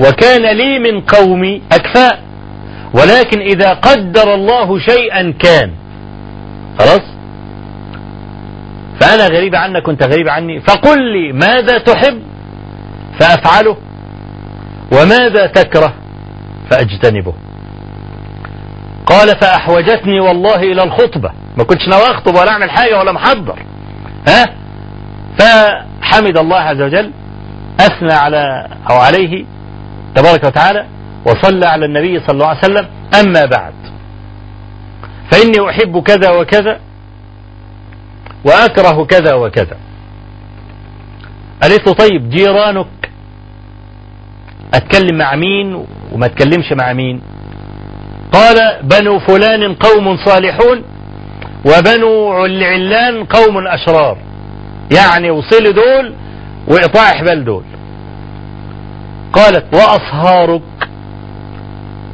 وكان لي من قومي أكفاء. ولكن إذا قدر الله شيئا كان. خلاص؟ فأنا غريب عنك كنت غريب عني. فقل لي ماذا تحب؟ فأفعله. وماذا تكره؟ فأجتنبه. قال فأحوجتني والله إلى الخطبة. ما كنتش ناوي أخطب ولا أعمل حاجة ولا محضر. ها؟ فحمد الله عز وجل أثنى على أو عليه تبارك وتعالى وصلى على النبي صلى الله عليه وسلم. أما بعد فإني أحب كذا وكذا وأكره كذا وكذا. قالت له طيب جيرانك أتكلم مع مين وما أتكلمش مع مين؟ قال بنو فلان قوم صالحون وبنو العلان قوم أشرار. يعني وصل دول وإطاع حبال دول. قالت وأصهارك؟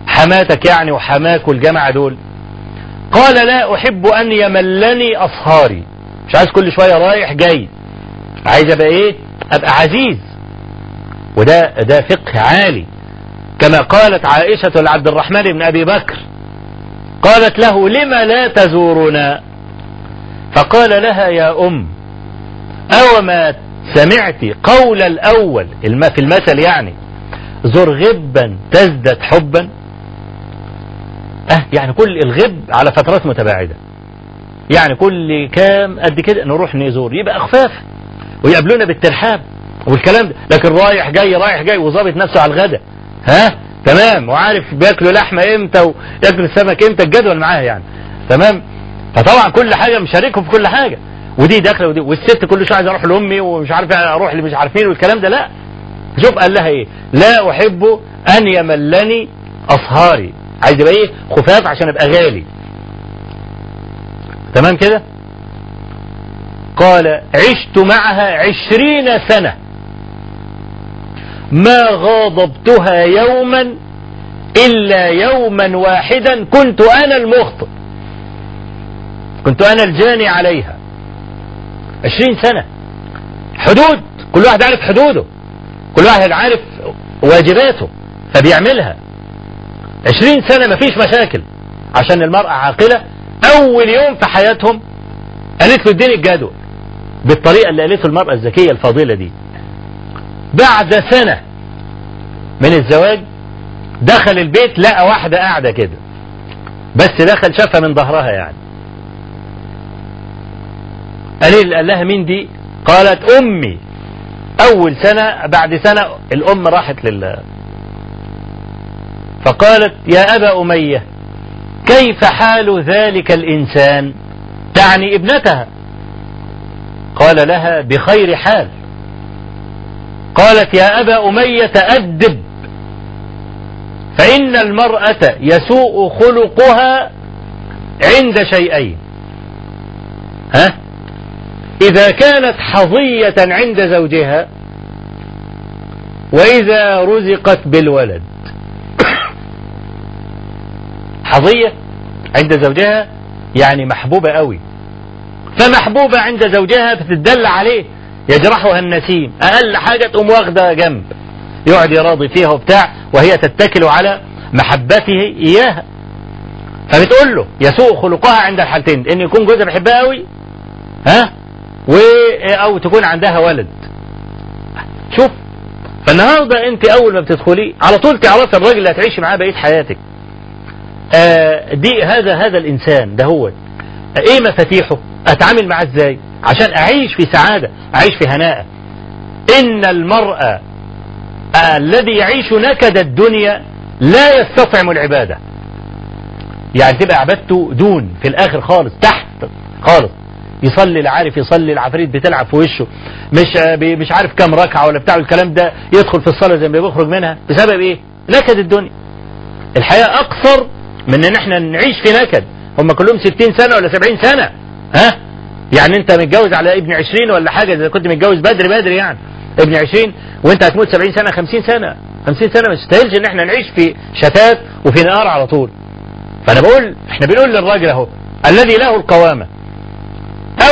حماتك يعني وحماك والجماعة دول. قال لا أحب أن يملني أصهاري. مش عايز كل شوية رايح جاي. عايز أبقى إيه؟ أبقى عزيز. وده ده فقه عالي. كما قالت عائشة لعبد الرحمن بن أبي بكر قالت له لما لا تزورنا؟ فقال لها يا أم أو ما سمعت قول الأول في المثل يعني زر غبا تزدد حبا؟ أه يعني كل الغب على فترات متباعدة. يعني كل كام قد كده نروح نزور. يبقى أخفاف ويقابلونا بالترحاب والكلام ده. لكن رايح جاي رايح جاي وظابط نفسه على الغداء ها؟ تمام. وعارف بياكلوا لحمة إمتى وياكلوا السمك إمتى؟ الجدول معاه يعني. تمام؟ فطبعا كل حاجة مشاركهم في كل حاجة. ودي داخلة ودي. والست كل شوية عايز أروح لأمي ومش عارف أروح اللي مش عارفين والكلام ده. لا. شوف قال لها إيه. لا أحب أن يملني أصهاري. عايز يبقى إيه؟ خفاف عشان أبقى غالي. تمام كده؟ قال عشت معها عشرين سنة. ما غاضبتها يوما إلا يوما واحدا كنت أنا المخطئ. كنت أنا الجاني عليها. عشرين سنة. حدود. كل واحد عارف حدوده. كل واحد عارف واجباته. فبيعملها. عشرين سنة مفيش مشاكل. عشان المرأة عاقلة أول يوم في حياتهم قالت له اديني الجدول بالطريقة اللي قالته المرأة الذكية الفاضلة دي. بعد سنة من الزواج دخل البيت لقى واحدة قاعدة كده. بس دخل شافها من ظهرها يعني. قال قال لها مين دي؟ قالت أمي. أول سنة بعد سنة الأم راحت لله فقالت يا أبا أمية كيف حال ذلك الإنسان؟ تعني ابنتها. قال لها بخير حال. قالت يا أبا أمية أدب. فإن المرأة يسوء خلقها عند شيئين. ها؟ إذا كانت حظية عند زوجها وإذا رزقت بالولد. حظية عند زوجها يعني محبوبة قوي. فمحبوبة عند زوجها بتدل عليه يجرحها النسيم. أقل حاجة تقوم واخدة جنب. يقعد يراضي فيها وبتاع وهي تتكل على محبته إياها فبتقول له يسوء خلقها عند الحالتين. إن يكون جوزها بيحبها قوي ها؟ و أو تكون عندها ولد. شوف فالنهاردة أنت أول ما بتدخلي على طول تعرفي الراجل اللي هتعيشي معاه بقية حياتك. دي هذا هذا الإنسان ده هو. إيه مفاتيحه؟ أتعامل معاه إزاي؟ عشان أعيش في سعادة أعيش في هناء إن المرأة الذي يعيش نكد الدنيا لا يستطعم العبادة. يعني تبقى عبادته دون في الآخر خالص تحت خالص. يصلي لا عارف يصلي العفريت بتلعب في وشه. مش مش عارف كام ركعة ولا بتاع الكلام ده يدخل في الصلاة زي ما بيخرج منها. بسبب إيه؟ نكد الدنيا. الحياة أقصر من إن إحنا نعيش في نكد هم كلهم 60 سنة ولا 70 سنة. ها؟ يعني أنت متجوز على ابن 20 ولا حاجة إذا كنت متجوز بدري بدري يعني. ابن 20 وأنت هتموت 70 سنة 50 سنة. 50 سنة ما يستاهلش إن إحنا نعيش في شتات وفي نار على طول. فأنا بقول إحنا بنقول للراجل أهو الذي له القوامة.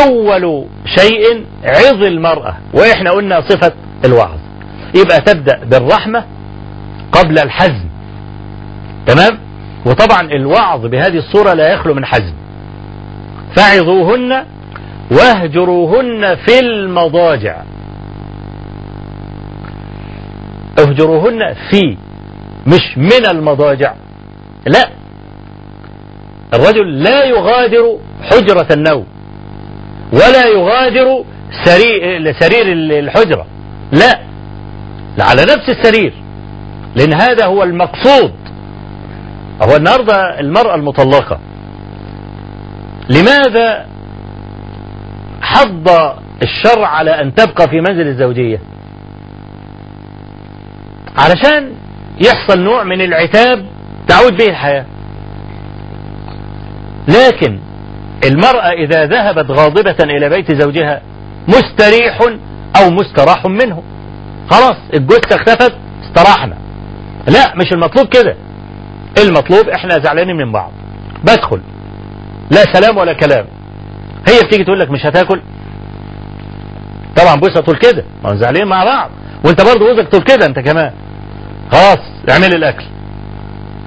أول شيء عظ المرأة وإحنا قلنا صفة الوعظ. يبقى تبدأ بالرحمة قبل الحزم. تمام؟ وطبعا الوعظ بهذه الصورة لا يخلو من حزم. فعظوهن واهجروهن في المضاجع. اهجروهن في مش من المضاجع. لا. الرجل لا يغادر حجرة النوم ولا يغادر سرير, سرير الحجرة. لا. على نفس السرير. لأن هذا هو المقصود. هو النهاردة المرأة المطلقة. لماذا حض الشرع على أن تبقى في منزل الزوجية؟ علشان يحصل نوع من العتاب تعود به الحياة. لكن المرأة إذا ذهبت غاضبة إلى بيت زوجها مستريح أو مستراح منه. خلاص الجثة اختفت استراحنا. لا مش المطلوب كده. المطلوب إحنا زعلانين من بعض. بدخل لا سلام ولا كلام. هي بتيجي تقول لك مش هتاكل؟ طبعا بوسة تقول كده. ما زعلانين مع بعض. وأنت برضه بوسك تقول كده أنت كمان. خلاص اعمل الأكل.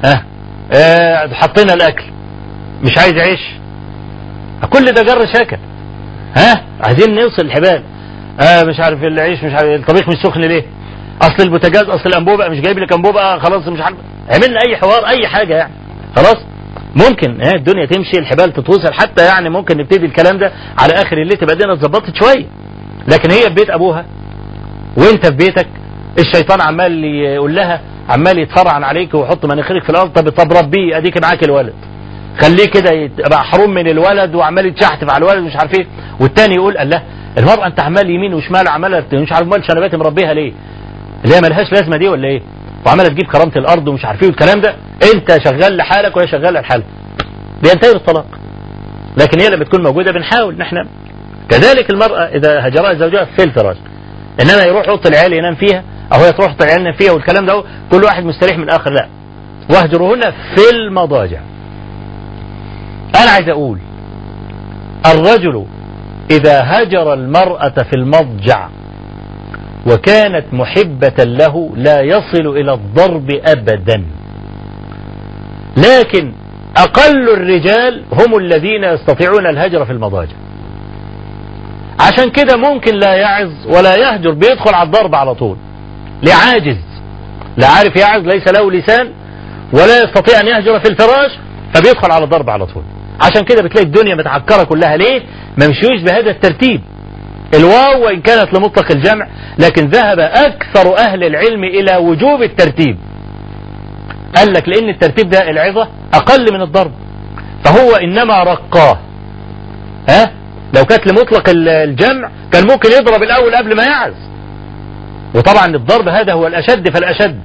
ها؟ آه حطينا الأكل. مش عايز عيش. كل ده جر شاكل. ها؟ عايزين نوصل الحبال. آه مش عارف العيش مش عارف الطبيخ مش سخن ليه؟ أصل البوتاجاز أصل الأنبوبة مش جايب لك أنبوبة خلاص مش عارف عملنا أي حوار أي حاجة يعني. خلاص؟ ممكن آه الدنيا تمشي الحبال تتوصل حتى يعني ممكن نبتدي الكلام ده على آخر الليل تبقى الدنيا اتظبطت شوية. لكن هي في بيت أبوها وأنت في بيتك الشيطان عمال يقول لها عمال يتفرعن عليك ويحط مناخيرك في الأرض. طب طب ربيه أديك معاك الولد. خليه كده يبقى محروم من الولد وعمال يتشحتف على الولد ومش عارف إيه. والتاني يقول الله المرأة أنت عمال يمين وشمال عمالة مش عارف مال شنبات مربيها ليه؟ اللي هي ملهاش لازمة دي ولا إيه؟ وعمالة تجيب كرامة الأرض ومش عارف إيه والكلام ده. أنت شغال لحالك وهي شغالة لحالها. بينتهي بالطلاق لكن هي لما تكون موجودة بنحاول ان إحنا كذلك المرأة إذا هجرها زوجها في الفراش. إنما يروح أوضة العيال ينام فيها أو هي تروح أوضة العيال ينام فيها والكلام ده كل واحد مستريح من الآخر لا. واهجروهن في المضاجع. أنا عايز أقول الرجل إذا هجر المرأة في المضجع وكانت محبة له لا يصل إلى الضرب أبدا. لكن أقل الرجال هم الذين يستطيعون الهجر في المضاجع. عشان كده ممكن لا يعظ ولا يهجر بيدخل على الضرب على طول. لعاجز. لا عارف يعظ ليس له لسان ولا يستطيع أن يهجر في الفراش فبيدخل على الضرب على طول. عشان كده بتلاقي الدنيا متعكرة كلها. ليه؟ ما بهذا الترتيب. الواو وإن كانت لمطلق الجمع لكن ذهب أكثر أهل العلم إلى وجوب الترتيب. قال لك لأن الترتيب ده العظة أقل من الضرب. فهو إنما رقاه. ها؟ لو كانت لمطلق الجمع كان ممكن يضرب الأول قبل ما يعز وطبعا الضرب هذا هو الأشد فالأشد.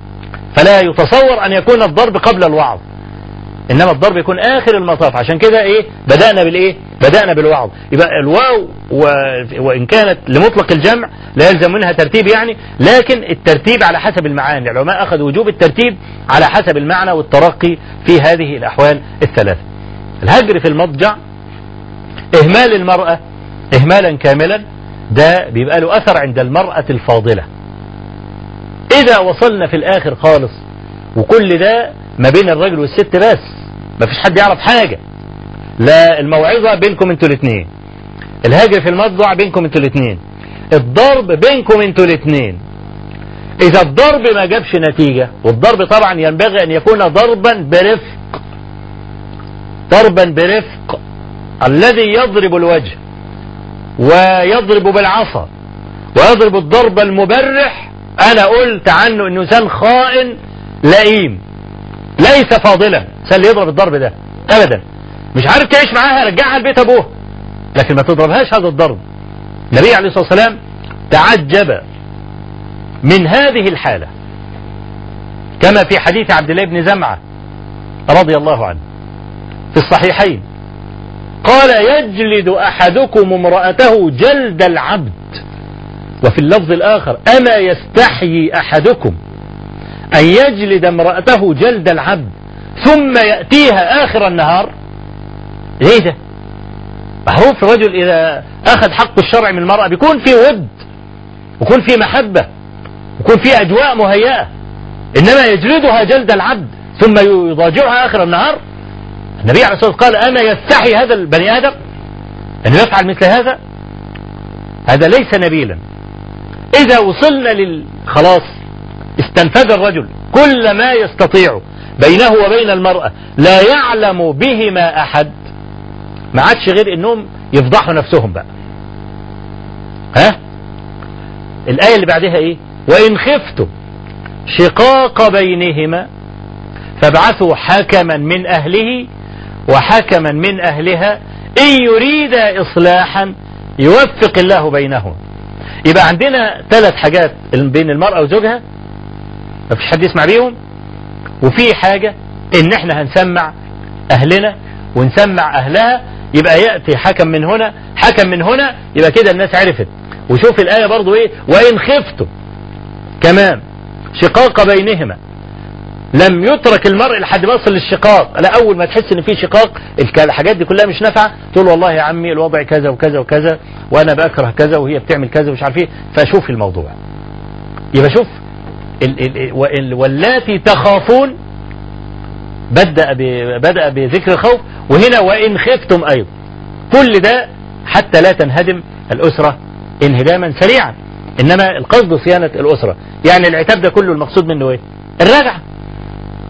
فلا يتصور أن يكون الضرب قبل الوعظ. إنما الضرب يكون آخر المطاف. عشان كده إيه؟ بدأنا بالإيه؟ بدأنا بالوعظ يبقى الواو و... وإن كانت لمطلق الجمع لا يلزم منها ترتيب يعني لكن الترتيب على حسب المعاني. العلماء أخذوا وجوب الترتيب على حسب المعنى والترقي في هذه الأحوال الثلاثة. الهجر في المضجع إهمال المرأة إهمالا كاملا ده بيبقى له أثر عند المرأة الفاضلة. إذا وصلنا في الآخر خالص وكل ده ما بين الرجل والست بس. ما فيش حد يعرف حاجة. لا الموعظة بينكم أنتوا الاثنين الهجر في المضجع بينكم أنتوا الاثنين الضرب بينكم أنتوا الاثنين إذا الضرب ما جابش نتيجة والضرب طبعا ينبغي أن يكون ضربا برفق. ضربا برفق. الذي يضرب الوجه ويضرب بالعصا ويضرب الضرب المبرح. أنا قلت عنه أنه إنسان خائن لئيم. ليس فاضلا. اللي يضرب الضرب ده. أبدا. مش عارف تعيش معاها رجعها لبيت أبوه. لكن ما تضربهاش هذا الضرب. النبي عليه الصلاة والسلام تعجب من هذه الحالة. كما في حديث عبد الله بن زمعة رضي الله عنه. في الصحيحين. قال يجلد أحدكم امرأته جلد العبد. وفي اللفظ الآخر أما يستحيي أحدكم؟ أن يجلد امرأته جلد العبد ثم يأتيها آخر النهار. إيه ده معروف الرجل إذا أخذ حق الشرع من المرأة بيكون في ود ويكون في محبة ويكون في أجواء مهيئة. إنما يجلدها جلد العبد ثم يضاجعها آخر النهار. النبي عليه الصلاة والسلام قال أما يستحي هذا البني آدم؟ أن يفعل مثل هذا؟ هذا ليس نبيلا. إذا وصلنا لل خلاص استنفذ الرجل كل ما يستطيع بينه وبين المرأة لا يعلم بهما أحد. ما عادش غير إنهم يفضحوا نفسهم بقى. ها؟ الآية اللي بعدها إيه؟ وإن خفتم شقاق بينهما فابعثوا حكما من أهله وحكما من أهلها إن يريد إصلاحا يوفق الله بينهم يبقى عندنا ثلاث حاجات بين المرأة وزوجها. ما فيش حد يسمع بيهم. وفي حاجة إن إحنا هنسمع أهلنا ونسمع أهلها يبقى يأتي حكم من هنا حكم من هنا يبقى كده الناس عرفت. وشوف الآية برضو إيه؟ وإن خفتم كمان شقاق بينهما. لم يترك المرء لحد ما يصل للشقاق. لا أول ما تحس إن في شقاق الحاجات دي كلها مش نافعة. تقول والله يا عمي الوضع كذا وكذا وكذا وأنا بكره كذا وهي بتعمل كذا ومش عارف إيه. فشوف الموضوع. يبقى شوف واللاتي تخافون بدأ بدأ بذكر الخوف وهنا وإن خفتم أيضا. كل ده حتى لا تنهدم الأسرة انهداما سريعا. إنما القصد صيانة الأسرة. يعني العتاب ده كله المقصود منه إيه؟ الرجعة.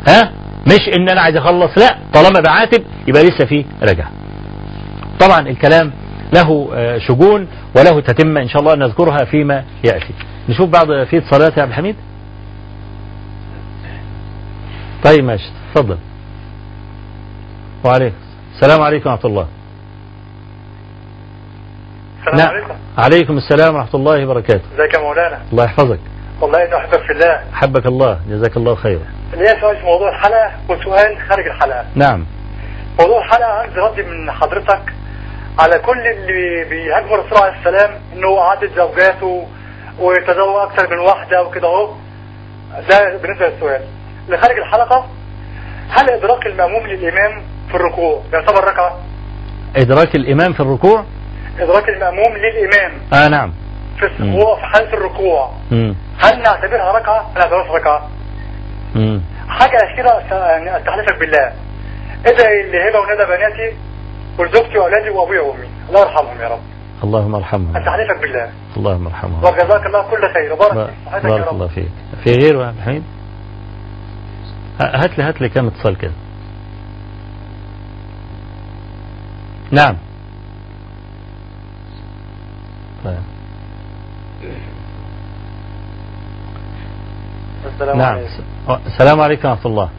ها؟ مش إن أنا عايز أخلص لا. طالما بعاتب يبقى لسه فيه رجعة. طبعا الكلام له شجون وله تتمة إن شاء الله نذكرها فيما يأتي. نشوف بعض في اتصالات يا عبد الحميد. طيب ماشي. تفضل. وعليكم السلام. عليكم ورحمة الله. السلام نعم. عليكم. عليكم السلام ورحمة الله وبركاته. ازيك يا مولانا؟ الله يحفظك. والله إنه احبك في الله. حبك الله. جزاك الله خيرا. ليا سؤال في موضوع الحلقة وسؤال خارج الحلقة. نعم. موضوع الحلقة عايز رد من حضرتك على كل اللي بيهاجموا الرسول عليه السلام إنه عدد زوجاته وتزوج أكثر من واحدة وكده أهو. ده بالنسبة للسؤال. لخارج الحلقة هل إدراك المأموم للإمام في الركوع يعتبر ركعة؟ إدراك الإمام في الركوع؟ إدراك المأموم للإمام. آه نعم. في. وهو في حالة الركوع. مم. هل نعتبرها ركعة؟ ولا نعتبرها ركعه مم. حاجة أخيرة أست- يعني استحلفك بالله. ادعي لهبه وندى بناتي ولزوجتي وأولادي وابويا وامي الله يرحمهم يا رب. اللهم ارحمه استحلفك بالله. اللهم ارحمه وجزاك الله كل خير. وبارك بارك في صحتك يا بارك الله فيك. في غيره يا عبد الحميد هات لي هات لي كم اتصال كده. نعم. طيب. السلام نعم. عليكم. السلام عليكم ورحمة الله.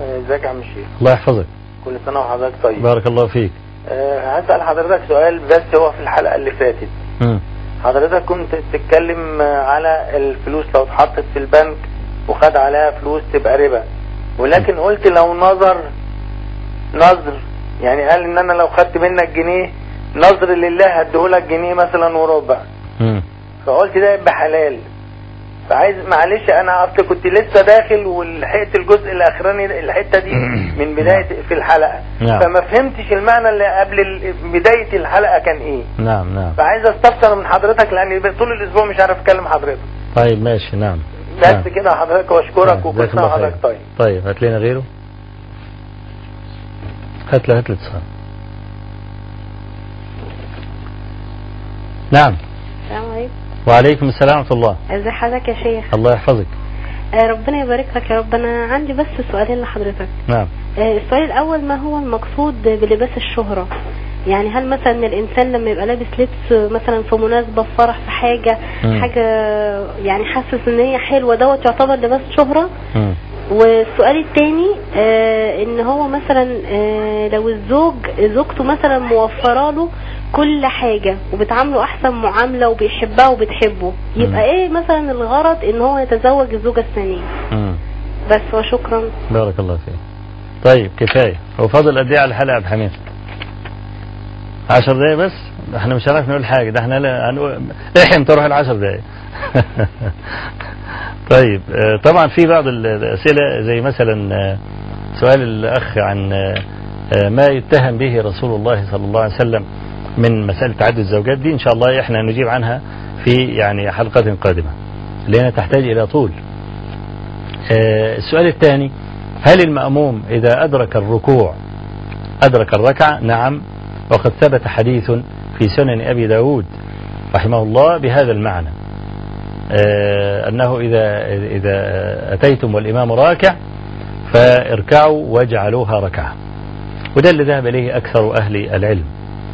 ازيك يا عم الشيخ؟ الله يحفظك. كل سنة وحضرتك طيب. بارك الله فيك. آه، هسأل حضرتك سؤال بس هو في الحلقة اللي فاتت. مم. حضرتك كنت بتتكلم على الفلوس لو اتحطت في البنك وخد عليها فلوس تبقى ربا. ولكن قلت لو نظر نظر يعني قال إن أنا لو خدت منك جنيه نظر لله هديهولك جنيه مثلا وربع. فقلت ده يبقى حلال. فعايز معلش أنا أصل كنت لسه داخل ولحقت الجزء الأخراني الحتة دي من بداية في الحلقة. نعم. فما فهمتش المعنى اللي قبل بداية الحلقة كان إيه. نعم نعم. فعايز أستفسر من حضرتك لأن طول الأسبوع مش عارف أكلم حضرتك. طيب ماشي نعم. بس نعم. كده حضرتك واشكرك وكل جزاك سنة وحضرتك. طيب. طيب هات لنا غيره. هات لي هات لي اتصال. نعم. السلام عليكم. وعليكم السلام ورحمة الله. ازي حضرتك يا شيخ؟ الله يحفظك. آه ربنا يبارك لك يا رب. أنا عندي بس سؤالين لحضرتك. نعم. آه السؤال الأول ما هو المقصود بلباس الشهرة؟ يعني هل مثلا الإنسان لما يبقى لابس لبس مثلا في مناسبة في فرح في حاجة مم. حاجة يعني حاسس إن هي حلوة دوت يعتبر لباس شهرة مم. والسؤال الثاني آه إن هو مثلا آه لو الزوج زوجته مثلا موفرة له كل حاجة وبتعامله أحسن معاملة وبيحبها وبتحبه. يبقى إيه مثلا الغرض إن هو يتزوج الزوجة الثانية. بس وشكرا بارك الله فيك طيب كفاية هو فاضل قد إيه على الحلقة يا عبد الحميد عشر دقايق بس؟ إحنا مش هنعرف نقول حاجة ده إحنا هنقول إحنا تروح العشر دقايق. طيب آه، طبعا في بعض ال- الأسئلة زي مثلا آه، سؤال الأخ عن آه، ما يتهم به رسول الله صلى الله عليه وسلم من مسألة تعدد الزوجات دي. إن شاء الله إحنا نجيب عنها في يعني حلقة قادمة لأنها تحتاج إلى طول. السؤال الثاني هل المأموم إذا أدرك الركوع أدرك الركعة؟ نعم. وقد ثبت حديث في سنن أبي داود رحمه الله بهذا المعنى. آه، أنه إذا إذا أتيتم والإمام راكع فاركعوا واجعلوها ركعة. وده اللي ذهب إليه أكثر أهل العلم.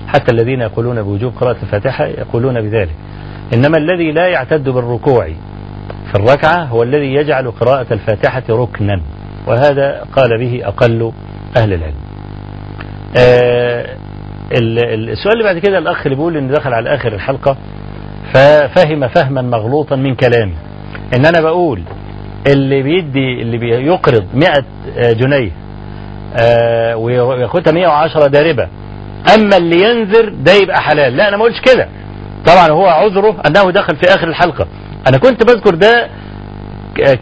حتى الذين يقولون بوجوب قراءة الفاتحة يقولون بذلك. إنما الذي لا يعتد بالركوع في الركعة هو الذي يجعل قراءة الفاتحة ركنا. وهذا قال به أقل أهل العلم. آه، السؤال اللي بعد كده الأخ اللي بيقول إن دخل على آخر الحلقة ففهم فهما مغلوطا من كلامي. إن أنا بقول اللي بيدي اللي بيقرض 100 جنيه آه، وياخدها 110 ده ربا أما اللي ينذر ده يبقى حلال. لا أنا ما قلتش كده. طبعا هو عذره أنه دخل في آخر الحلقة. أنا كنت بذكر ده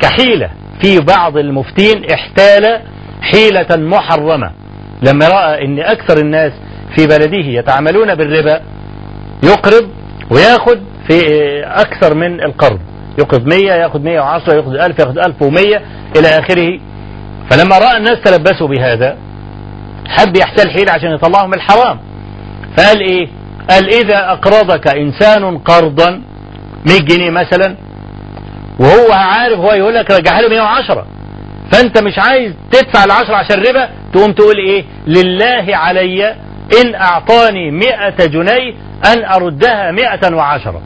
كحيلة. في بعض المفتين احتال حيلة محرمة. لما رأى إن أكثر الناس في بلده يتعاملون بالربا يقرض وياخد في أكثر من القرض. يقرض 100 ياخد 110 ياخد 1000 ياخد 1100 إلى آخره. فلما رأى الناس تلبسوا بهذا حب يحتال حيلة عشان يطلعهم الحرام. فقال إيه؟ قال إذا أقرضك إنسان قرضا 100 جنيه مثلا وهو عارف هو يقول لك رجعها له 110 فأنت مش عايز تدفع العشرة عشان ربا؟ تقوم تقول إيه؟ لله علي إن أعطاني 100 جنيه أن أردها 110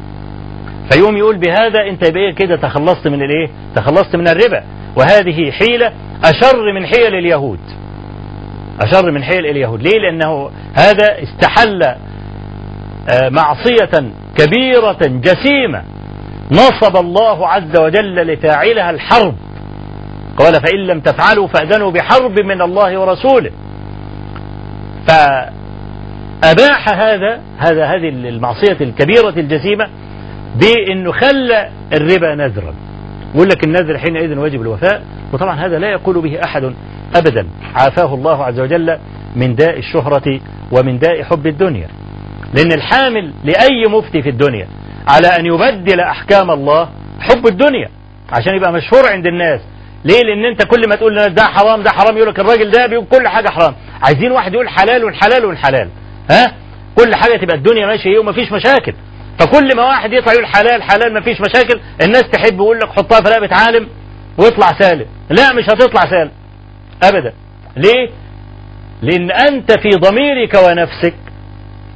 فيقوم يقول بهذا يبقى كده تخلصت من الإيه؟ تخلصت من الربا. وهذه حيلة أشر من حيل اليهود. أشر من حيل اليهود. ليه؟ لأنه هذا استحل آه، معصية كبيرة جسيمة. نصب الله عز وجل لفاعلها الحرب. قال فإن لم تفعلوا فأذنوا بحرب من الله ورسوله. فأباح هذا هذا هذه المعصية الكبيرة الجسيمة بأنه خلى الربا نذرا. يقول لك النذر حينئذ واجب الوفاء وطبعا هذا لا يقول به أحد أبدا. عافاه الله عز وجل من داء الشهرة ومن داء حب الدنيا. لأن الحامل لأي مفتي في الدنيا على أن يبدل أحكام الله حب الدنيا. عشان يبقى مشهور عند الناس. ليه؟ لأن أنت كل ما تقول ده حرام ده حرام يقول لك الراجل ده بيقول كل حاجة حرام. عايزين واحد يقول حلال والحلال والحلال ها؟ كل حاجة تبقى الدنيا ماشية إيه ومفيش مشاكل. فكل ما واحد يطلع يقول حلال حلال مفيش مشاكل الناس تحب يقول لك حطها في رقبة عالم واطلع سالم. لا مش هتطلع سالم. ابدا. ليه؟ لأن أنت في ضميرك ونفسك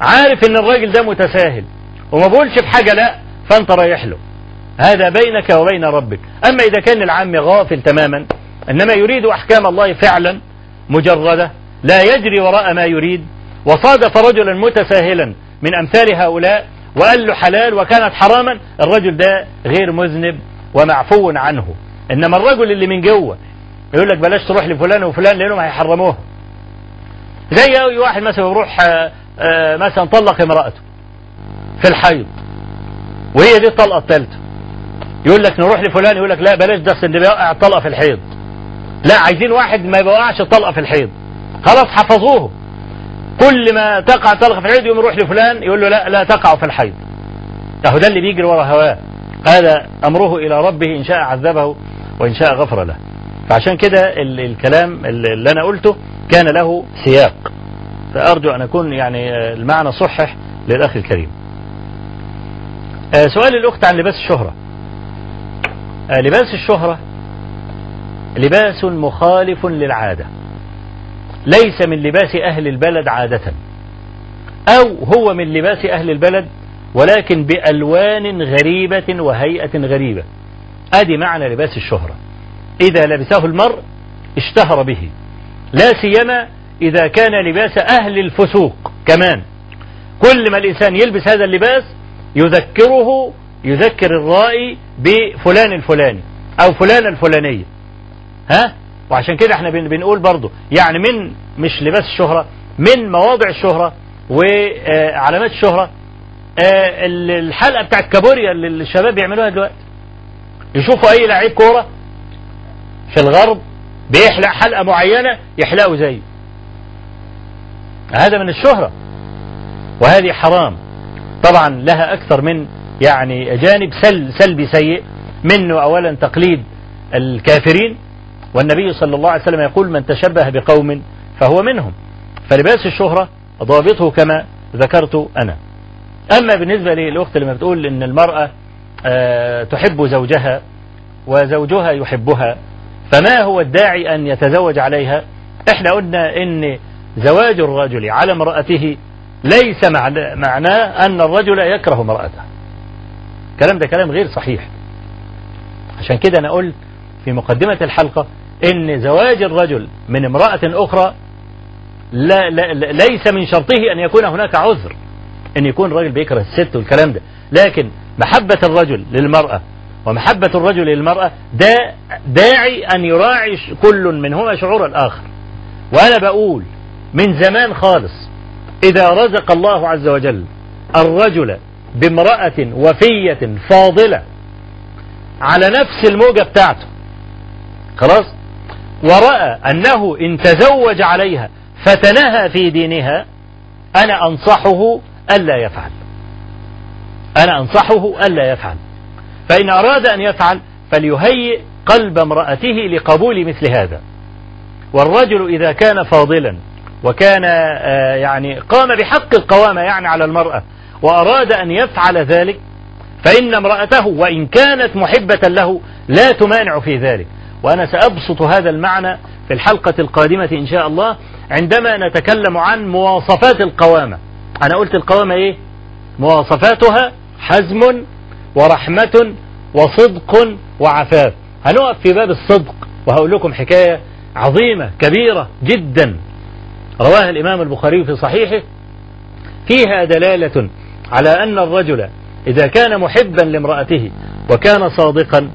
عارف إن الراجل ده متساهل وما بقولش في حاجة لا فأنت رايح له. هذا بينك وبين ربك. أما إذا كان العام غافل تماما إنما يريد أحكام الله فعلا مجردة لا يجري وراء ما يريد وصادف رجلا متساهلا من أمثال هؤلاء وقال له حلال وكانت حراما الرجل ده غير مذنب ومعفو عنه. إنما الرجل اللي من جوه يقول لك بلاش تروح لفلان وفلان لأنهم هيحرموها زي أي واحد مثلا يروح آه، آه، مثلا طلق امرأته في الحيض وهي دي الطلقة الثالثة. يقول لك نروح لفلان يقول لك لا بلاش ده اللي بيوقع الطلقة في الحيض. لا عايزين واحد ما يوقعش الطلقة في الحيض. خلاص حفظوه. كل ما تقع طلقة في الحيض يقوم يروح لفلان يقول له لا لا تقع في الحيض. اهو ده اللي بيجري ورا هواه. هذا أمره إلى ربه إن شاء عذبه وإن شاء غفر له. فعشان كده ال- الكلام اللي أنا قلته كان له سياق. فأرجو أن أكون يعني آه، المعنى صحح للأخ الكريم. آه، سؤال الأخت عن لباس الشهرة. آه، لباس الشهرة لباس مخالف للعادة. ليس من لباس أهل البلد عادة. أو هو من لباس أهل البلد ولكن بألوان غريبة وهيئة غريبة. أدي معنى لباس الشهرة. إذا لبسه المرء اشتهر به. لا سيما إذا كان لباس أهل الفسوق كمان. كل ما الإنسان يلبس هذا اللباس يذكره يذكر الرائي بفلان الفلاني أو فلان الفلانية. ها؟ وعشان كده إحنا بن- بنقول برضو يعني من مش لباس الشهرة من مواضع الشهرة وعلامات الشهرة آه، ال- الحلقة بتاعت كابوريا اللي الشباب بيعملوها دلوقتي. يشوفوا أي لعيب كورة في الغرب بيحلق حلقة معينة يحلقوا زيه. هذا من الشهرة وهذه حرام. طبعا لها أكثر من يعني جانب سل سلبي سيء منه أولا تقليد الكافرين والنبي صلى الله عليه وسلم يقول من تشبه بقوم فهو منهم. فلباس الشهرة ضابطه كما ذكرت أنا. أما بالنسبة للأخت لما بتقول إن المرأة آه، تحب زوجها وزوجها يحبها فما هو الداعي أن يتزوج عليها؟ إحنا قلنا إن زواج الرجل على امرأته ليس معناه أن الرجل يكره امرأته. الكلام ده كلام غير صحيح. عشان كده أنا قلت في مقدمة الحلقة إن زواج الرجل من امرأة أخرى لا لا لا- ليس من شرطه أن يكون هناك عذر أن يكون الرجل بيكره الست والكلام ده. لكن محبة الرجل للمرأة ومحبة الرجل للمرأة دا داعي أن يراعي كل منهما شعور الآخر. وأنا بقول من زمان خالص إذا رزق الله عز وجل الرجل بامرأة وفية فاضلة على نفس الموجة بتاعته خلاص؟ ورأى أنه إن تزوج عليها فتنهى في دينها أنا أنصحه ألا يفعل. أنا أنصحه ألا يفعل. فإن أراد أن يفعل فليهيئ قلب امرأته لقبول مثل هذا. والرجل إذا كان فاضلا وكان آه، يعني قام بحق القوامة يعني على المرأة وأراد أن يفعل ذلك فإن امرأته وإن كانت محبة له لا تمانع في ذلك. وأنا سأبسط هذا المعنى في الحلقة القادمة إن شاء الله عندما نتكلم عن مواصفات القوامة. أنا قلت القوامة إيه؟ مواصفاتها حزم ورحمة وصدق وعفاف. هنقف في باب الصدق وهقول لكم حكاية عظيمة كبيرة جدا. رواها الإمام البخاري في صحيحه. فيها دلالة على أن الرجل إذا كان محبا لامرأته وكان صادقا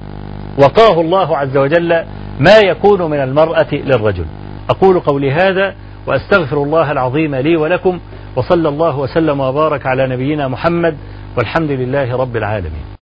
وقاه الله عز وجل ما يكون من المرأة للرجل. أقول قولي هذا وأستغفر الله العظيم لي ولكم وصلى الله وسلم وبارك على نبينا محمد والحمد لله رب العالمين.